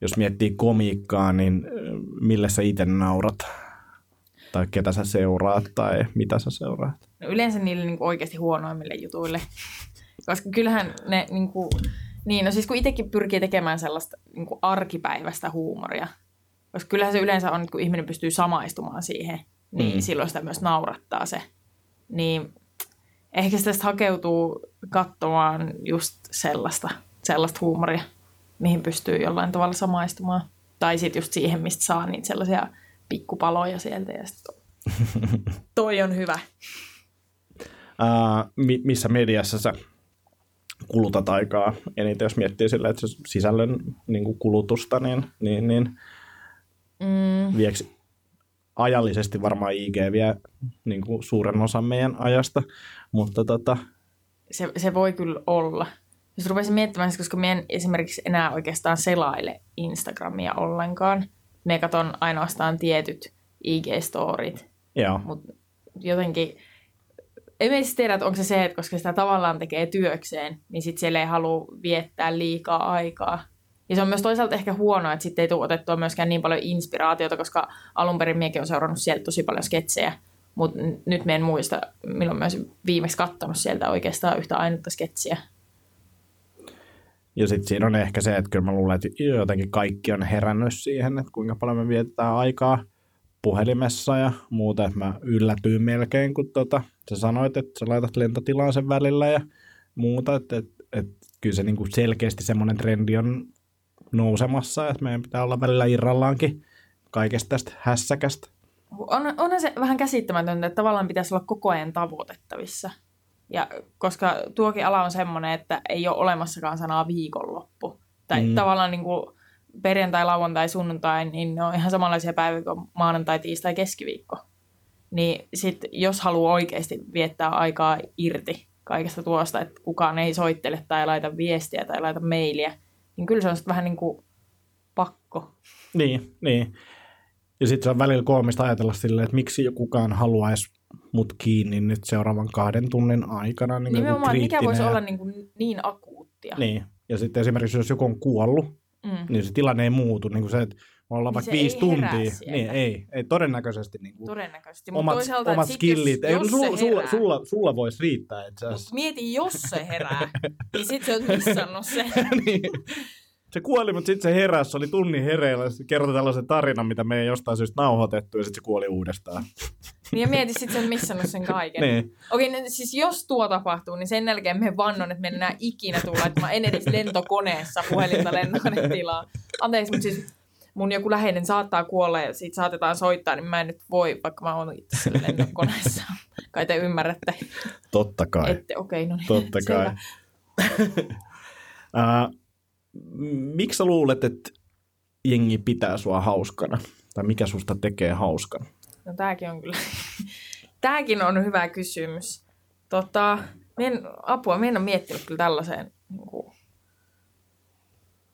jos miettii komiikkaa, niin ö, millä sä itse naurat? Tai ketä sä seuraat tai mitä sä seuraat? No yleensä niille niin oikeasti huonoimmille jutuille. Koska kyllähän ne, niin kuin, niin no siis kun itsekin pyrkii tekemään sellaista niin kuin arkipäivästä huumoria, koska kyllähän se yleensä on, että kun ihminen pystyy samaistumaan siihen, niin Mm. silloin sitä myös naurattaa se. Niin ehkä sitä hakeutuu katsomaan just sellaista, sellaista huumoria, mihin pystyy jollain tavalla samaistumaan. Tai sitten just siihen, mistä saa niitä sellaisia pikkupaloja sieltä ja sit toi on hyvä. Ää, mi- missä mediassa sä kulutat aikaa eniten, jos miettii sillä, että se sisällön niin kuin kulutusta, niin, niin, niin Mm, vieks ajallisesti varmaan IG vie niin kuin suuren osan meidän ajasta, mutta tota, se, se voi kyllä olla. Jos rupesin miettimään, koska me en esimerkiksi enää oikeastaan selaile Instagramia ollenkaan. Me katon ainoastaan tietyt IG-storit, joo, mutta jotenkin... En siis tiedä, että onko se se, että koska sitä tavallaan tekee työkseen, niin sitten siellä ei halua viettää liikaa aikaa. Ja se on myös toisaalta ehkä huonoa, että sitten ei tule otettua myöskään niin paljon inspiraatiota, koska alun perin minäkin olen seurannut sieltä tosi paljon sketsejä. Mutta nyt me en muista, milloin myös viimeksi katsonut sieltä oikeastaan yhtä ainutta sketsiä. ja sitten siinä on ehkä se, että kyllä mä luulen, että jotenkin kaikki on herännyt siihen, että kuinka paljon me vietetään aikaa puhelimessa ja muuta, että mä yllätyin melkein, kun tota, sä sanoit, että sä laitat lentotilaan sen välillä ja muuta, että, että, että kyllä se niinku selkeästi semmoinen trendi on nousemassa, että meidän pitää olla välillä irrallaankin kaikesta tästä hässäkästä. On, onhan se vähän käsittämätöntä, että tavallaan pitäisi olla koko ajan tavoitettavissa. Ja koska tuokin ala on semmoinen, että ei ole olemassakaan sanaa viikonloppu. Tai mm. tavallaan niin kuin perjantai, lauantai, sunnuntai, niin ne on ihan samanlaisia päiviä kuin maanantai, tiistai, keskiviikko. Niin sit, jos haluaa oikeasti viettää aikaa irti kaikesta tuosta, että kukaan ei soittele tai laita viestiä tai laita mailia, niin kyllä se on sitten vähän niin kuin pakko. Niin, niin. Ja sitten se on välillä koomista ajatella silleen, että miksi kukaan haluaisi mut kiinni nyt seuraavan kahden tunnin aikana. Niin Nimenomaan, mikä voisi olla niin, kuin niin akuuttia. Niin. Ja sitten esimerkiksi jos joku on kuollut, Mm. niin se tilanne ei muutu. Niin kuin se, että me ollaan Niin vaikka viisi tuntia. sieltä. Niin, ei, ei todennäköisesti. Niin kuin Todennäköisesti. Mut omat, toisaalta, omat skillit. Jos, ei, jos sulla, sulla, sulla, sulla voisi riittää Mut asiassa. mieti, jos se herää, niin sit se on missannut se. niin. Se kuoli, mutta sitten se heräsi, se oli tunnin hereillä. Se kertoi tällaisen tarinan, mitä me ei jostain syystä nauhoitettu, ja sitten se kuoli uudestaan. Niin ja mieti, sit se on missannut sen kaiken. niin. Okei, no siis jos tuo tapahtuu, niin sen jälkeen me vannon, että me en enää ikinä tule laittamaan en edes lentokoneessa puhelinta lentokonetilaa. Anteeksi, mutta siis mun joku läheinen saattaa kuolla ja siitä saatetaan soittaa, niin mä en nyt voi, vaikka mä oon itse lentokoneessa. Kai te ymmärrätte. Totta kai. Ette, okei, no niin. Totta kai. uh, miksi sä luulet, että jengi pitää sua hauskana? Tai mikä susta tekee hauskan? No tääkin on kyllä, tääkin on hyvä kysymys. Tota, en, apua, mä en ole miettinyt kyllä tällaiseen. Niin kuin,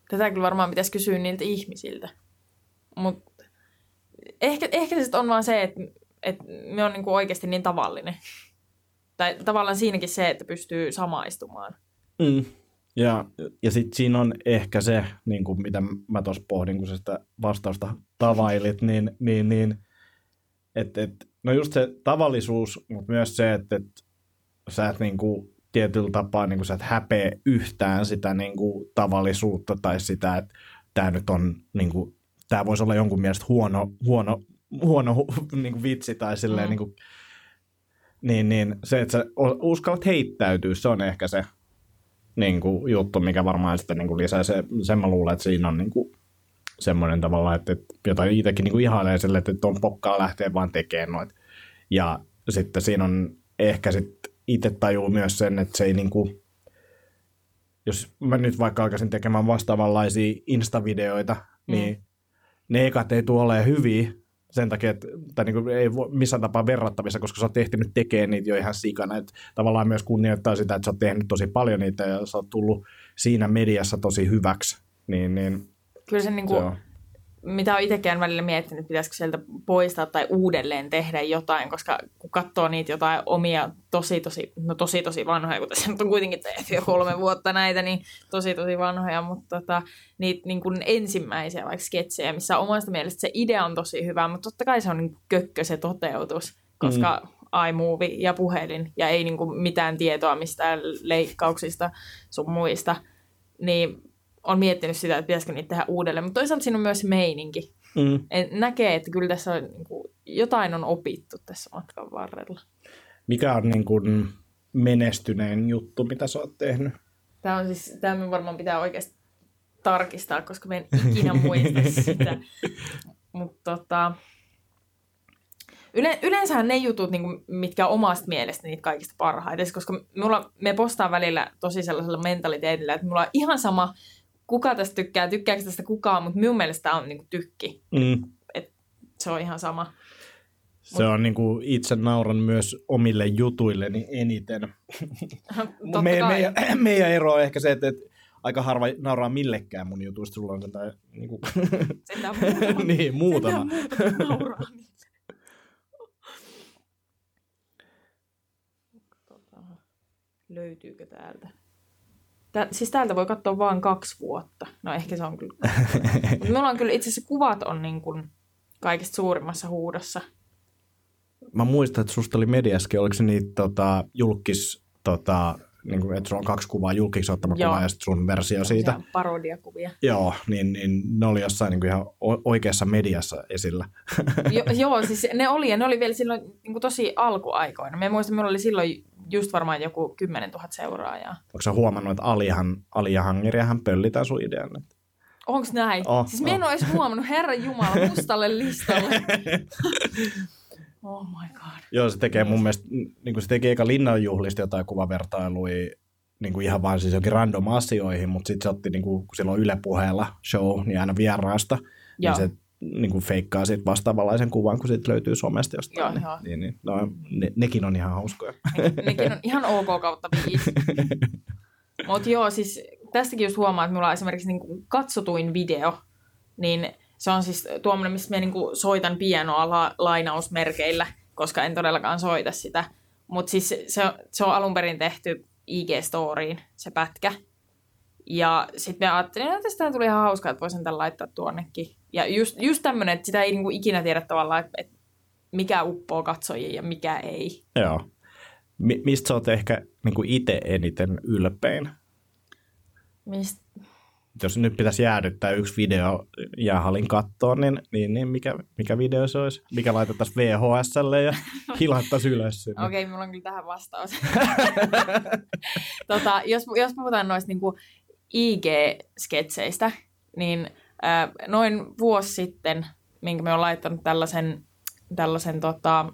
tätä kyllä varmaan pitäisi kysyä niiltä ihmisiltä. Mutta ehkä, ehkä se on vaan se, että, että me on niin kuin oikeasti niin tavallinen. Tai tavallaan siinäkin se, että pystyy samaistumaan. Mm. Ja, ja sitten siinä on ehkä se, niin kuin mitä mä tuossa pohdin, kun sä sitä vastausta tavailit, niin, niin, niin että et, no just se tavallisuus, mutta myös se, että et, sä et niin kuin, tietyllä tapaa niin kuin, sä et häpeä yhtään sitä niin kuin, tavallisuutta tai sitä, että tämä nyt on, niin kuin, tämä voisi olla jonkun mielestä huono, huono, huono hu- niin kuin vitsi tai silleen, Mm. niin, kuin, niin, niin se, että sä uskallat heittäytyä, se on ehkä se niin kuin, juttu, mikä varmaan sitten niin kuin lisää se, sen mä luulen, että siinä on niin kuin, semmoinen tavalla, että, että jota itsekin niin kuin ihailee sille, että on pokkaa lähteä vaan tekemään noit. Ja sitten siinä on ehkä sitten itse tajuu myös sen, että se ei niin kuin, jos mä nyt vaikka alkaisin tekemään vastaavanlaisia instavideoita, mm. niin ne ekat ei tule olemaan hyviä sen takia, että tai niin kuin ei voi missään tapaa verrattavissa, koska sä oot ehtinyt tekemään niitä jo ihan sikana. Että tavallaan myös kunnioittaa sitä, että sä oot tehnyt tosi paljon niitä ja sä oot tullut siinä mediassa tosi hyväksi. Niin, niin Kyllä se, niin se kuin, on. mitä on itsekään välillä miettinyt, että pitäisikö sieltä poistaa tai uudelleen tehdä jotain, koska kun katsoo niitä jotain omia tosi tosi, no tosi tosi vanhoja, kun tässä on kuitenkin tehty jo kolme vuotta näitä, niin tosi tosi vanhoja, mutta tota, niitä niin kuin ensimmäisiä vaikka sketsejä, missä omasta mielestä se idea on tosi hyvä, mutta totta kai se on niin kökkö se toteutus, koska mm. iMovie ja puhelin ja ei niin kuin mitään tietoa mistään leikkauksista sun muista, niin on miettinyt sitä, että pitäisikö niitä tehdä uudelleen, mutta toisaalta siinä on myös meininki. Mm. En, näkee, että kyllä tässä on, niin kuin, jotain on opittu tässä matkan varrella. Mikä on niin kuin menestyneen juttu, mitä sä oot tehnyt? Tämä on siis, tämä me varmaan pitää oikeasti tarkistaa, koska me en ikinä muista sitä. Mutta tota, yle, yleensä ne jutut, niin kuin, mitkä omasta mielestä niitä kaikista parhaita, koska mulla, me postaan välillä tosi sellaisella mentaliteetillä, että mulla on ihan sama, kuka tästä tykkää, tykkääkö tästä kukaan, mutta minun mielestä on niin kuin, tykki. Mm. Se on ihan sama. Se on niin kuin itse nauran myös omille jutuilleni eniten. Me, meidän, meidän ero on ehkä se, että, että aika harva nauraa millekään mun jutuista. Sulla on jotain, niin, kuin, Sentään muutama. niin muutama. Sentään muutama nauraa Löytyykö täältä? Tää, siis täältä voi katsoa vain kaksi vuotta. No ehkä se on kyllä. Mutta mulla on kyllä itse asiassa kuvat on niin kuin kaikista suurimmassa huudossa. Mä muistan, että susta oli mediaskin, oliko se niitä tota, julkis, tota, niin kuin, että sulla on kaksi kuvaa, julkiksi ottama Joo. kuva ja sitten sun versio siitä. Sellaisia Parodiakuvia. Joo, niin, niin ne oli jossain niin kuin ihan oikeassa mediassa esillä. jo, joo, siis ne oli, ja ne oli vielä silloin niin kuin tosi alkuaikoina. Mä muistan, minulla oli silloin just varmaan joku 10 000 seuraajaa. Onko sä huomannut, että Alihan, Ali ja Hangeriahan pöllitää sun idean? nyt? Onks näin? Oh, siis mä en oh. ole edes huomannut, herran jumala, mustalle listalle. oh my god. Joo, se tekee mun mielestä, niin kuin se teki eka linnanjuhlista jotain kuvavertailuja, niin kuin ihan vaan siis jokin random asioihin, mutta sitten se otti, niin kuin, kun silloin Yle puheella show, niin aina vieraasta, Joo. niin se niin kuin feikkaa sit vastaavanlaisen kuvan, kun sit löytyy somesta jostain. Joo, niin, joo. Niin, niin, no, ne, nekin on ihan hauskoja. Ne- Nekin on ihan ok kautta viisi. Mutta joo, siis tästäkin just huomaa, että mulla on esimerkiksi niinku katsotuin video, niin se on siis tuommoinen, missä mä niinku soitan pianoa la- lainausmerkeillä, koska en todellakaan soita sitä. Mutta siis se, se on alun perin tehty IG-storiin, se pätkä. Ja sitten me ajattelin, että tästä tuli ihan hauskaa, että voisin tämän laittaa tuonnekin. Ja just, just tämmöinen, että sitä ei niinku ikinä tiedä tavallaan, että, että mikä uppoo katsojia ja mikä ei. Joo. Mi- mistä sä oot ehkä niin kuin itse eniten ylpein? Mist, Jos nyt pitäisi jäädyttää yksi video jäähallin kattoon, niin, niin, niin mikä, mikä video se olisi? Mikä laitettaisiin VHSlle ja hilattaisiin ylös sinne? Okei, okay, mulla on kyllä tähän vastaus. tota, jos, jos puhutaan noista niinku IG-sketseistä, niin noin vuosi sitten, minkä me on laittanut tällaisen, tällaisen tota,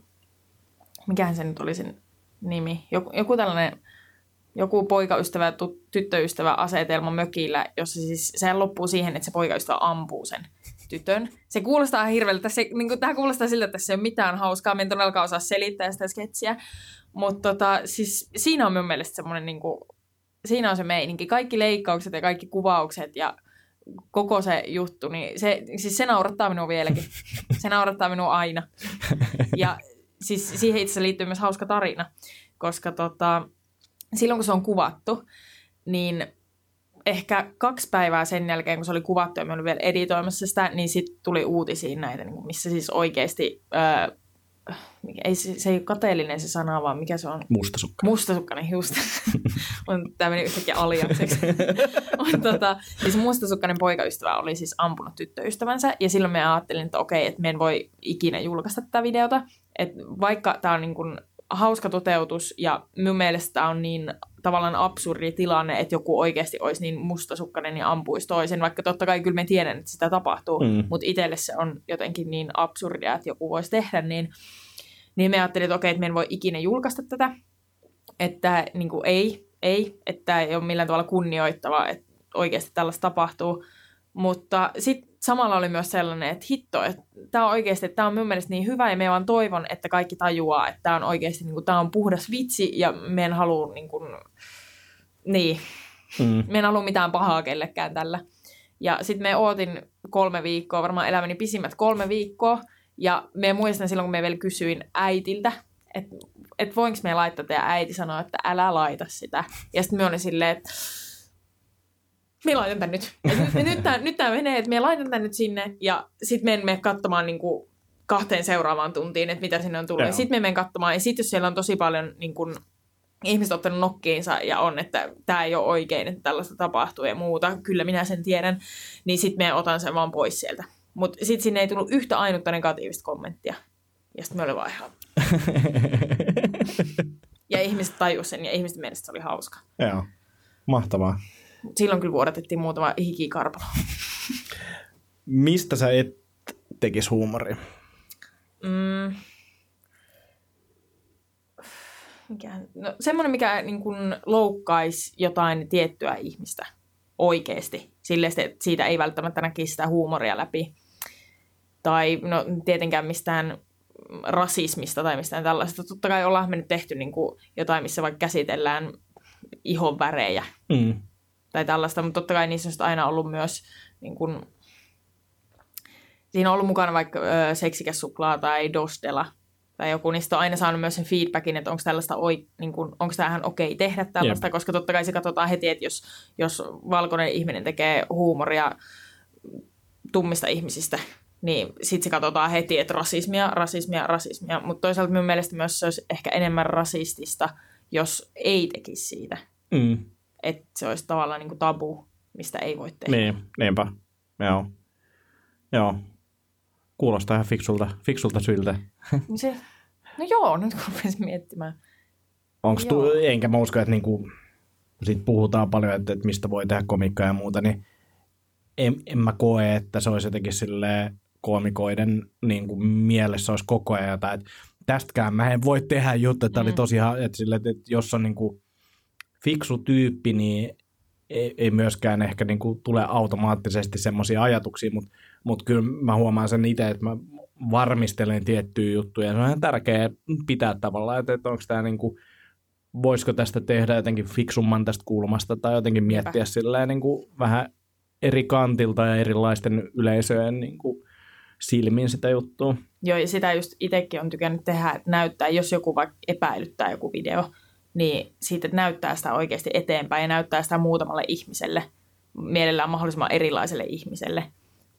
mikähän se nyt oli sen nimi, joku, joku tällainen joku poikaystävä, tyttöystävä asetelma mökillä, jossa siis sehän loppuu siihen, että se poikaystävä ampuu sen tytön. Se kuulostaa hirveältä. Se, niin kuin, tämä kuulostaa siltä, että se ei ole mitään hauskaa. Me en todellakaan osaa selittää sitä sketsiä. Mutta tota, siis siinä on mun mielestä semmoinen, niin kuin, siinä on se meininki. Kaikki leikkaukset ja kaikki kuvaukset ja koko se juttu, niin se, siis se naurattaa minua vieläkin. Se naurattaa minua aina. Ja siis siihen itse liittyy myös hauska tarina, koska tota, silloin kun se on kuvattu, niin ehkä kaksi päivää sen jälkeen, kun se oli kuvattu ja me olin vielä editoimassa sitä, niin sitten tuli uutisiin näitä, niin missä siis oikeasti, ei, se, se ei ole kateellinen se sana, vaan mikä se on? Mustasukka. Mustasukkainen, just. on, tämä meni yhtäkkiä aliakseksi. on, tota, siis mustasukkainen poikaystävä oli siis ampunut tyttöystävänsä, ja silloin me ajattelin, että okei, että me en voi ikinä julkaista tätä videota, että vaikka tämä on niin kuin hauska toteutus, ja minun mielestä tämä on niin tavallaan absurdi tilanne, että joku oikeasti olisi niin mustasukkainen ja ampuisi toisen, vaikka totta kai kyllä me tiedän, että sitä tapahtuu, Mm. mutta itselle se on jotenkin niin absurdia, että joku voisi tehdä, niin, niin me ajattelin, että okei, että me en voi ikinä julkaista tätä, että niin kuin ei, ei, että ei ole millään tavalla kunnioittavaa, että oikeasti tällaista tapahtuu, mutta sitten samalla oli myös sellainen, että hitto, että tämä on oikeasti, tämä on mun mielestä niin hyvä ja me vaan toivon, että kaikki tajuaa, että tämä on oikeasti, niin kuin, tämä on puhdas vitsi ja me en halua niin kuin, niin, Mm. me en halua mitään pahaa kellekään tällä. Ja sitten me ootin kolme viikkoa, varmaan elämäni pisimmät kolme viikkoa. Ja me muistan silloin, kun me vielä kysyin äitiltä, että et voinko me laittaa, ja äiti sanoi, että älä laita sitä. Ja sitten me olin silleen, että me laitan tän nyt. Et nyt, nyt, tää, nyt menee, että me laitan tän nyt sinne. Ja sitten me en mene katsomaan niinku kahteen seuraavaan tuntiin, että mitä sinne on tullut. Sitten me menen katsomaan. Ja sitten jos siellä on tosi paljon niin kun, ihmiset ottanut nokkiinsa ja on, että tämä ei ole oikein, että tällaista tapahtuu ja muuta, kyllä minä sen tiedän, niin sitten me otan sen vaan pois sieltä. Mutta sitten sinne ei tullut yhtä ainutta negatiivista kommenttia. Ja sitten me oli vaan ihan... Ja ihmiset tajus sen ja ihmisten mielestä se oli hauska. Joo. Mahtavaa. Mut Silloin kyllä vuodatettiin muutama hikikarpalo. Mistä sä et tekisi huumoria? Mm. Mikä, no, semmoinen, mikä niin kuin loukkaisi jotain tiettyä ihmistä oikeasti. Silleen, että siitä ei välttämättä näkisi sitä huumoria läpi. Tai no, tietenkään mistään rasismista tai mistään tällaista. Totta kai ollaan me nyt tehty niin kuin jotain, missä vaikka käsitellään ihon värejä Mm. tai tällaista, mutta totta kai niissä on aina ollut myös niin kun, siinä on ollut mukana vaikka ö, seksikäs suklaa tai dostela tai joku, niin on aina saanut myös sen feedbackin, että onko tällaista oi, niin kun, onko tämähän okei tehdä tällaista, Jep. koska totta kai se katsotaan heti, että jos, jos valkoinen ihminen tekee huumoria tummista ihmisistä, niin sitten se katsotaan heti, että rasismia, rasismia, rasismia, mutta toisaalta minun mielestä myös se olisi ehkä enemmän rasistista, jos ei tekisi siitä Mm. että se olisi tavallaan niin kuin tabu, mistä ei voi tehdä. Niin, niinpä. Joo. Joo. Kuulostaa ihan fiksulta, fiksulta syiltä. Niin Se, no joo, nyt kun rupesin miettimään. Onks tu- enkä mä usko, että niinku, siitä puhutaan paljon, että, että mistä voi tehdä komikkaa ja muuta, niin en, en mä koe, että se olisi jotenkin silleen koomikoiden niin kuin mielessä olisi koko ajan jotain, että tästäkään mä en voi tehdä juttu, että mm. oli tosi, että, sille, että jos on niin kuin fiksu tyyppi, niin ei, ei myöskään ehkä niin kuin tule automaattisesti semmoisia ajatuksia, mutta mut kyllä mä huomaan sen itse, että mä varmistelen tiettyjä juttuja. Se on ihan tärkeää pitää tavallaan, että, että onko tämä niin kuin, voisiko tästä tehdä jotenkin fiksumman tästä kulmasta tai jotenkin miettiä silleen niin kuin vähän eri kantilta ja erilaisten yleisöjen niin kuin silmiin sitä juttua. Joo, ja sitä just itsekin on tykännyt tehdä, että näyttää, jos joku vaikka epäilyttää joku video, niin siitä näyttää sitä oikeasti eteenpäin ja näyttää sitä muutamalle ihmiselle. mielellään mahdollisimman erilaiselle ihmiselle.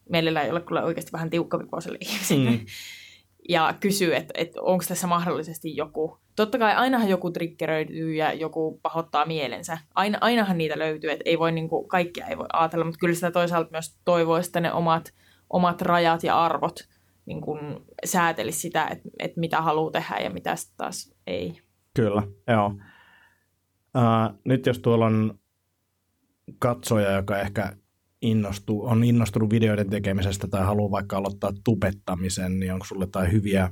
Mielellään ei ole kyllä oikeasti vähän tiukkavipoiselle ihmiselle. Mm. Ja kysyy, että, että onko tässä mahdollisesti joku. Totta kai ainahan joku triggeröityy ja joku pahoittaa mielensä. Aina, ainahan niitä löytyy, että ei voi niin kuin, kaikkia ei voi ajatella, mutta kyllä sitä toisaalta myös toivoisi, että ne omat, omat rajat ja arvot niin kuin säätelisi sitä, että, että mitä haluaa tehdä ja mitä taas ei. Kyllä, joo. Uh, nyt jos tuolla on katsoja, joka ehkä innostuu, on innostunut videoiden tekemisestä tai haluaa vaikka aloittaa tubettamisen, niin onko sulle jotain hyviä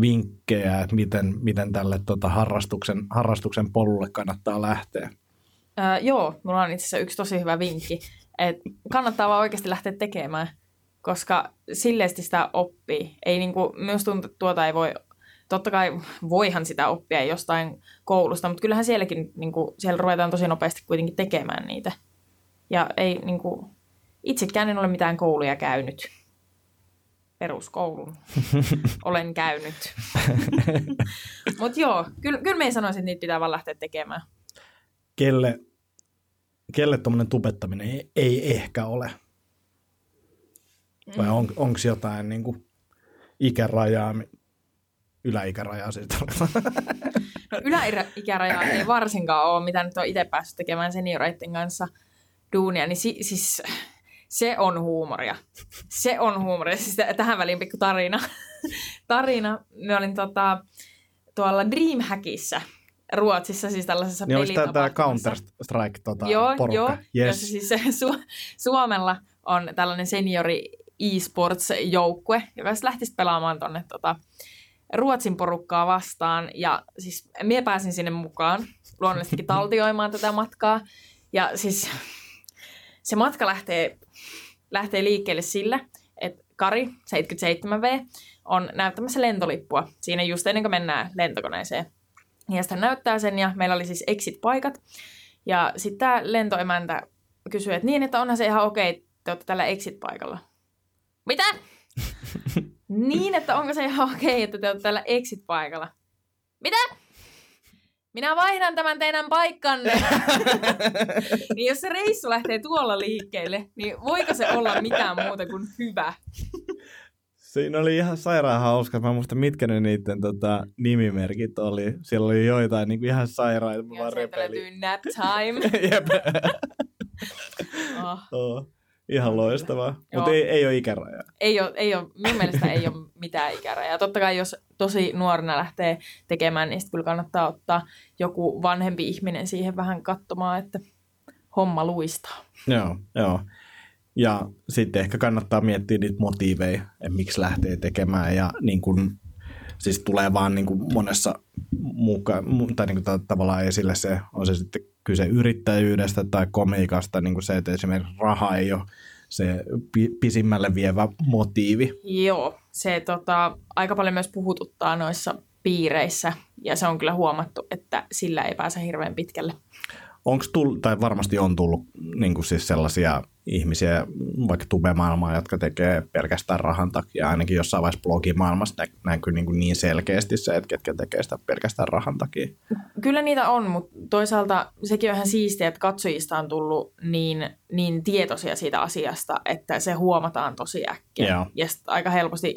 vinkkejä, että miten, miten tälle tota, harrastuksen, harrastuksen polulle kannattaa lähteä? Öö, joo, mulla on itse asiassa yksi tosi hyvä vinkki. Et kannattaa vaan oikeasti lähteä tekemään, koska silleesti sitä oppii. Ei niinku, myös tuntuu, että tuota ei voi, totta kai voihan sitä oppia jostain koulusta, mutta kyllähän sielläkin, niinku, siellä ruvetaan tosi nopeasti kuitenkin tekemään niitä. Ja ei niinku, itsekään en ole mitään kouluja käynyt. Peruskoulun olen käynyt. Mutta joo, kyllä, kyllä me sanoisin, että niitä pitää vaan lähteä tekemään. Kelle, kelle tuommoinen tubettaminen ei, ei ehkä ole? Vai on, onko jotain niin kuin, ikärajaa, yläikärajaa siitä? no yläikärajaa ei varsinkaan ole, mitä nyt on itse päässyt tekemään senioreiden kanssa duunia, niin si- siis se on huumoria. Se on huumoria. Siis tähän väliin pikku tarina. tarina. Me olin tota, tuolla Dreamhackissa Ruotsissa, siis tällaisessa niin onko tämä Counter-Strike tota, joo, porukka? Joo, yes. siis Su- Suomella on tällainen seniori e-sports-joukkue, joka siis lähtisi pelaamaan tuonne tota, Ruotsin porukkaa vastaan. Ja siis minä pääsin sinne mukaan luonnollisestikin taltioimaan tätä matkaa. Ja siis se matka lähtee lähtee liikkeelle sillä, että Kari, 77V, on näyttämässä lentolippua siinä just ennen kuin mennään lentokoneeseen. Ja sitten näyttää sen ja meillä oli siis exit-paikat. Ja sitten tämä lentoemäntä kysyi, että niin, että onhan se ihan okei, että te olette tällä exit-paikalla. Mitä? niin, että onko se ihan okei, että te olette tällä exit-paikalla. Mitä? Minä vaihdan tämän teidän paikkanne. niin jos se reissu lähtee tuolla liikkeelle, niin voiko se olla mitään muuta kuin hyvä? Siinä oli ihan sairaan hauska. Mä muistan, mitkä ne niiden tota, nimimerkit oli. Siellä oli joitain niin kuin ihan sairaita. Ja sieltä löytyy nap time. Jep. oh. Oh. Ihan loistavaa. Mutta ei, ei ole ikärajaa. Ei ole, ei ole, minun mielestä ei ole mitään ikärajaa. Totta kai jos tosi nuorena lähtee tekemään, niin sitten kyllä kannattaa ottaa joku vanhempi ihminen siihen vähän katsomaan, että homma luistaa. Joo, joo. Ja sitten ehkä kannattaa miettiä niitä motiiveja, että miksi lähtee tekemään. Ja niin kun, siis tulee vaan niin kuin monessa muka, tai niin kuin tavallaan esille se, on se sitten kyse yrittäjyydestä tai komiikasta, niin kuin se, että esimerkiksi raha ei ole se pisimmälle vievä motiivi. Joo, se tota, aika paljon myös puhututtaa noissa piireissä, ja se on kyllä huomattu, että sillä ei pääse hirveän pitkälle. Onko tullut, tai varmasti on tullut niin kuin siis sellaisia ihmisiä, vaikka tube-maailmaa, jotka tekee pelkästään rahan takia, ainakin jossain vaiheessa blogimaailmassa näkyy niin, niin selkeästi se, että ketkä tekee sitä pelkästään rahan takia. Kyllä niitä on, mutta toisaalta sekin on ihan siistiä, että katsojista on tullut niin, niin tietoisia siitä asiasta, että se huomataan tosi äkkiä. Joo. Ja aika helposti,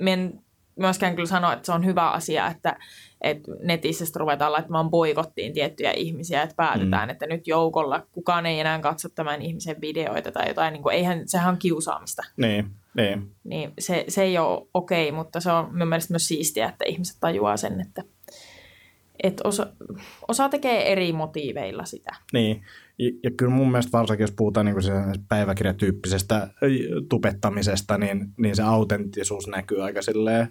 men myöskään kyllä sanoa, että se on hyvä asia, että, että netissä ruvetaan laittamaan boikottiin tiettyjä ihmisiä, että päätetään, mm. että nyt joukolla kukaan ei enää katso tämän ihmisen videoita tai jotain, niin kuin, eihän, sehän on kiusaamista. Niin, niin. niin se, se ei ole okei, okay, mutta se on minun mielestä myös siistiä, että ihmiset tajuaa sen, että, että osa, osa tekee eri motiiveilla sitä. Niin, ja, ja kyllä mun mielestä varsinkin, jos puhutaan niin päiväkirjatyyppisestä tupettamisesta, niin, niin se autenttisuus näkyy aika silleen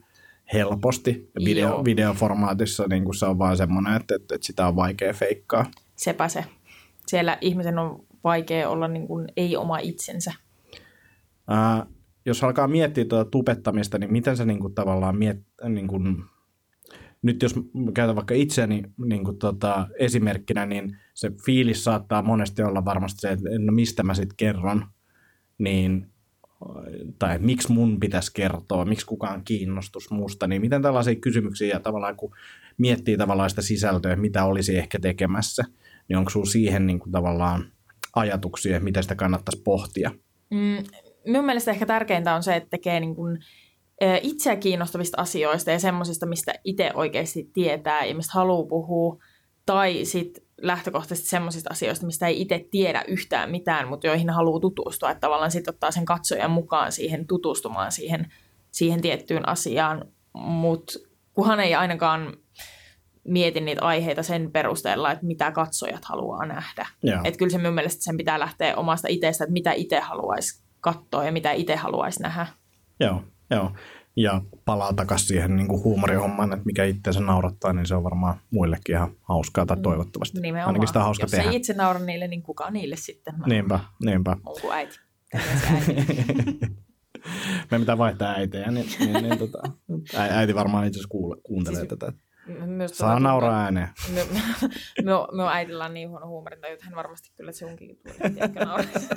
helposti. Video, videoformaatissa niin kuin se on vaan semmoinen, että, että, että sitä on vaikea feikkaa. Sepä se. Siellä ihmisen on vaikea olla niin kuin ei oma itsensä. Ää, jos alkaa miettiä tuota tupettamista, niin miten se niin kuin tavallaan miet, niin kuin, nyt jos käytän vaikka itseäni niin kuin tota, esimerkkinä, niin se fiilis saattaa monesti olla varmasti se, että no mistä mä sitten kerron, niin tai miksi mun pitäisi kertoa, miksi kukaan kiinnostus musta, niin miten tällaisia kysymyksiä tavallaan kun miettii tavallaan sitä sisältöä, mitä olisi ehkä tekemässä, niin onko sinulla siihen niin kuin tavallaan ajatuksia, miten sitä kannattaisi pohtia? Mm, minun mielestä ehkä tärkeintä on se, että tekee niin kuin, itseä kiinnostavista asioista ja semmoisista, mistä itse oikeasti tietää ja mistä haluaa puhua. Tai sitten lähtökohtaisesti semmoisista asioista, mistä ei itse tiedä yhtään mitään, mutta joihin haluaa tutustua. Että tavallaan sitten ottaa sen katsojan mukaan siihen tutustumaan siihen, siihen tiettyyn asiaan. Mutta kunhan ei ainakaan mieti niitä aiheita sen perusteella, että mitä katsojat haluaa nähdä. Joo. Että kyllä se minun mielestä sen pitää lähteä omasta itsestä, että mitä itse haluaisi katsoa ja mitä itse haluaisi nähdä. Joo, joo. Ja palaa takaisin siihen niin kuin huumorihommaan, että mikä itseänsä naurattaa, niin se on varmaan muillekin ihan hauskaa tai toivottavasti. Nimenomaan. Ainakin sitä on hauska Jos tehdä. ei itse naura niille, niin kuka niille sitten? Mä Niinpä, niinpä. Kuin äiti. Äiti. Me pitää vaihtaa äitejä, niin, niin, niin tota, äiti varmaan itse asiassa kuuntelee Siis- tätä. Myös Saa nauraa ääneen. Minun minun äidillä on niin huono huumorinta, että hän varmasti kyllä sunkin tulee, tiedätkö, nauraisi.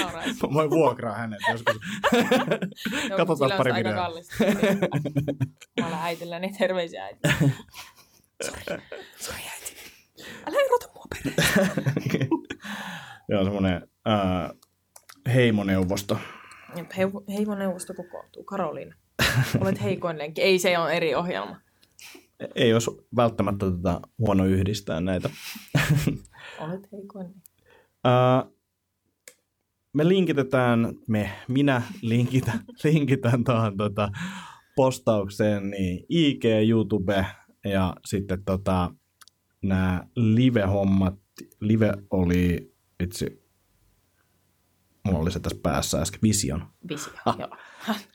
nauraisi. Voi vuokraa hänet joskus. Joo, Katsotaan sillä on pari sitä aika videoa. kallista. Mä olen äitillä, niin terveisiä äiti. Sori, sori äiti. Älä erota mua perään. Joo, semmoinen äh, heimoneuvosto. Hei- Heimoneuvosto kokoontuu. Karoliina. Olet heikoin lenkki. Ei, se on eri ohjelma. Ei olisi välttämättä tota huono yhdistää näitä. Olet heikoin lenkki. Uh, me linkitetään, me, minä linkitän, linkitän tuohon tota, postaukseen niin IG, YouTube ja sitten tota, nämä live-hommat. Live oli itse, mulla oli se tässä päässä äsken, Vision. Visio, joo.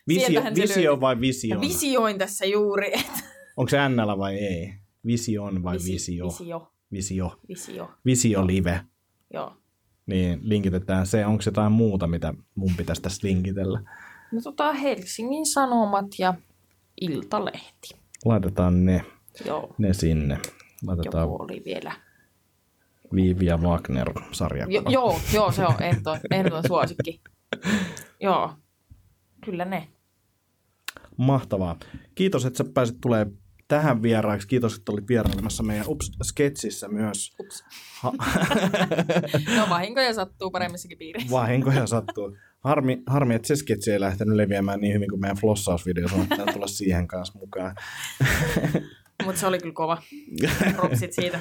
Visio, visio vai Vision? visioin tässä juuri. että- Onko se NL vai ei? Vision vai Visi- Visio? Visio. Visio. Visio, Visio Live. joo. Niin linkitetään se. Onko jotain muuta, mitä mun pitäisi tässä linkitellä? No tota Helsingin Sanomat ja Iltalehti. Laitetaan ne, Joo. ne sinne. Laitetaan Joku oli vielä. Viivi ja Wagner sarja. Jo, joo, joo, se on ehdoton, ehdoton suosikki. Joo, kyllä ne. Mahtavaa. Kiitos, että sä pääsit tulee tähän vieraaksi. Kiitos, että olit vierailemassa meidän Ups-sketsissä myös. Ups. Ha- No vahinkoja sattuu paremmissakin piireissä. Vahinkoja sattuu. Harmi, harmi, että se sketsi ei lähtenyt leviämään niin hyvin kuin meidän flossausvideo. Se on tulla siihen kanssa mukaan. Mutta se oli kyllä kova. Propsit siitä.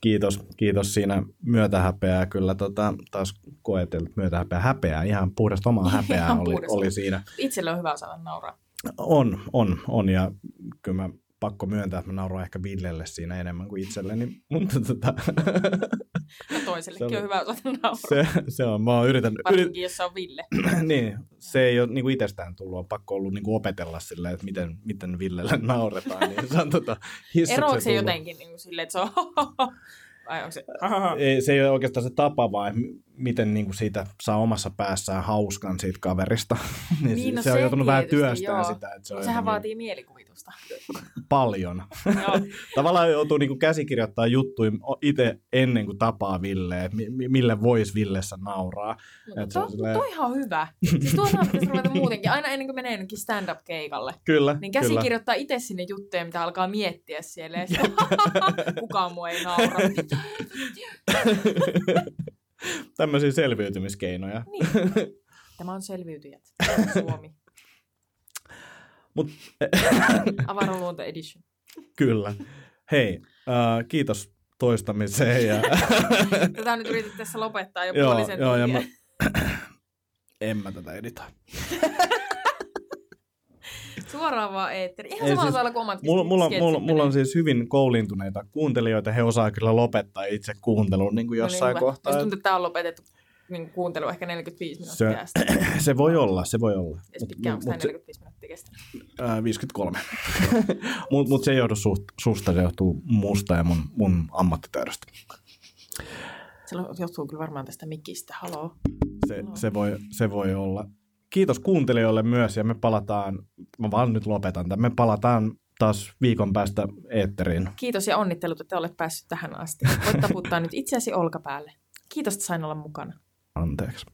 Kiitos, kiitos siinä myötähäpeää kyllä tota, taas koetellut myötähäpeää. Häpeää, ihan puhdasta omaa häpeää oli, puhdasta. oli siinä. Itselle on hyvä saada nauraa. On, on, on ja kyllä mä pakko myöntää, että mä nauroin ehkä Villelle siinä enemmän kuin itselleni, mutta tota, No toisellekin Se on oli- hyvä osata nauraa. se, se on, mä oon yritän, yrit, Varsinkin, jos se on Ville. niin, se ei ole niin kuin itsestään tullut, on pakko ollut niin kuin opetella silleen, että miten, miten Villelle nauretaan, niin se on tota, Eroako se jotenkin niin kuin silleen, että se on vai onko se ei, se ei ole oikeastaan se tapa, vaan miten niin kuin siitä saa omassa päässään hauskan siitä kaverista. niin Niin, no se, se on joutunut vähän työstämään joo. sitä, että se on sehän vaatii mielikuvitusta. paljon. Tavallaan joutuu niin kuin käsikirjoittaa juttuja itse ennen kuin tapaa Ville, että mi- mi- mille voisi Villessä nauraa. Et se on to, silleen- toihan on hyvä. Siis tuossa pitäisi ruveta muutenkin. Aina ennen kuin menee jonnekin stand-up-keikalle. Kyllä, Niin kyllä. käsikirjoittaa itse sinne juttuja, mitä alkaa miettiä siellä. Ja sitten, kukaan muu ei naura. Tämmöisiä selviytymiskeinoja. Niin. Tämä on selviytyjät. Suomi. Mut, Avaruusluonto edition. kyllä. Hei, äh, kiitos toistamiseen. Ja, Tätä nyt yritit tässä lopettaa jo joo, puolisen joo, ja mä, en mä tätä editoi. Suoraan vaan eetteri. Ihan Ei samalla siis- tavalla kuin omat Mulla, mulla, mulla, mulla on siis hyvin koulintuneita kuuntelijoita. He osaa kyllä lopettaa itse kuuntelun niin kuin No niin, jossain kohtaa. Musta tuntuu, että tämä on lopetettu niin kuuntelu ehkä 45 Se- minuuttia. Se, Se voi olla, se voi olla. Edes pitkään, mut se- 45 minuuttia kestänyt? Ää, 53. Mutta mut se ei johdu suht, susta, se johtuu musta ja mun, mun ammattitaidosta. Se johtuu kyllä varmaan tästä mikistä. Haloo. Se, No. se, voi, se voi olla. Kiitos kuuntelijoille myös ja me palataan, mä vaan nyt lopetan tämän, me palataan taas viikon päästä eetteriin. Kiitos ja onnittelut, että olet päässyt tähän asti. Voit taputtaa nyt itseäsi olkapäälle. Kiitos, että sain olla mukana. Anteeksi.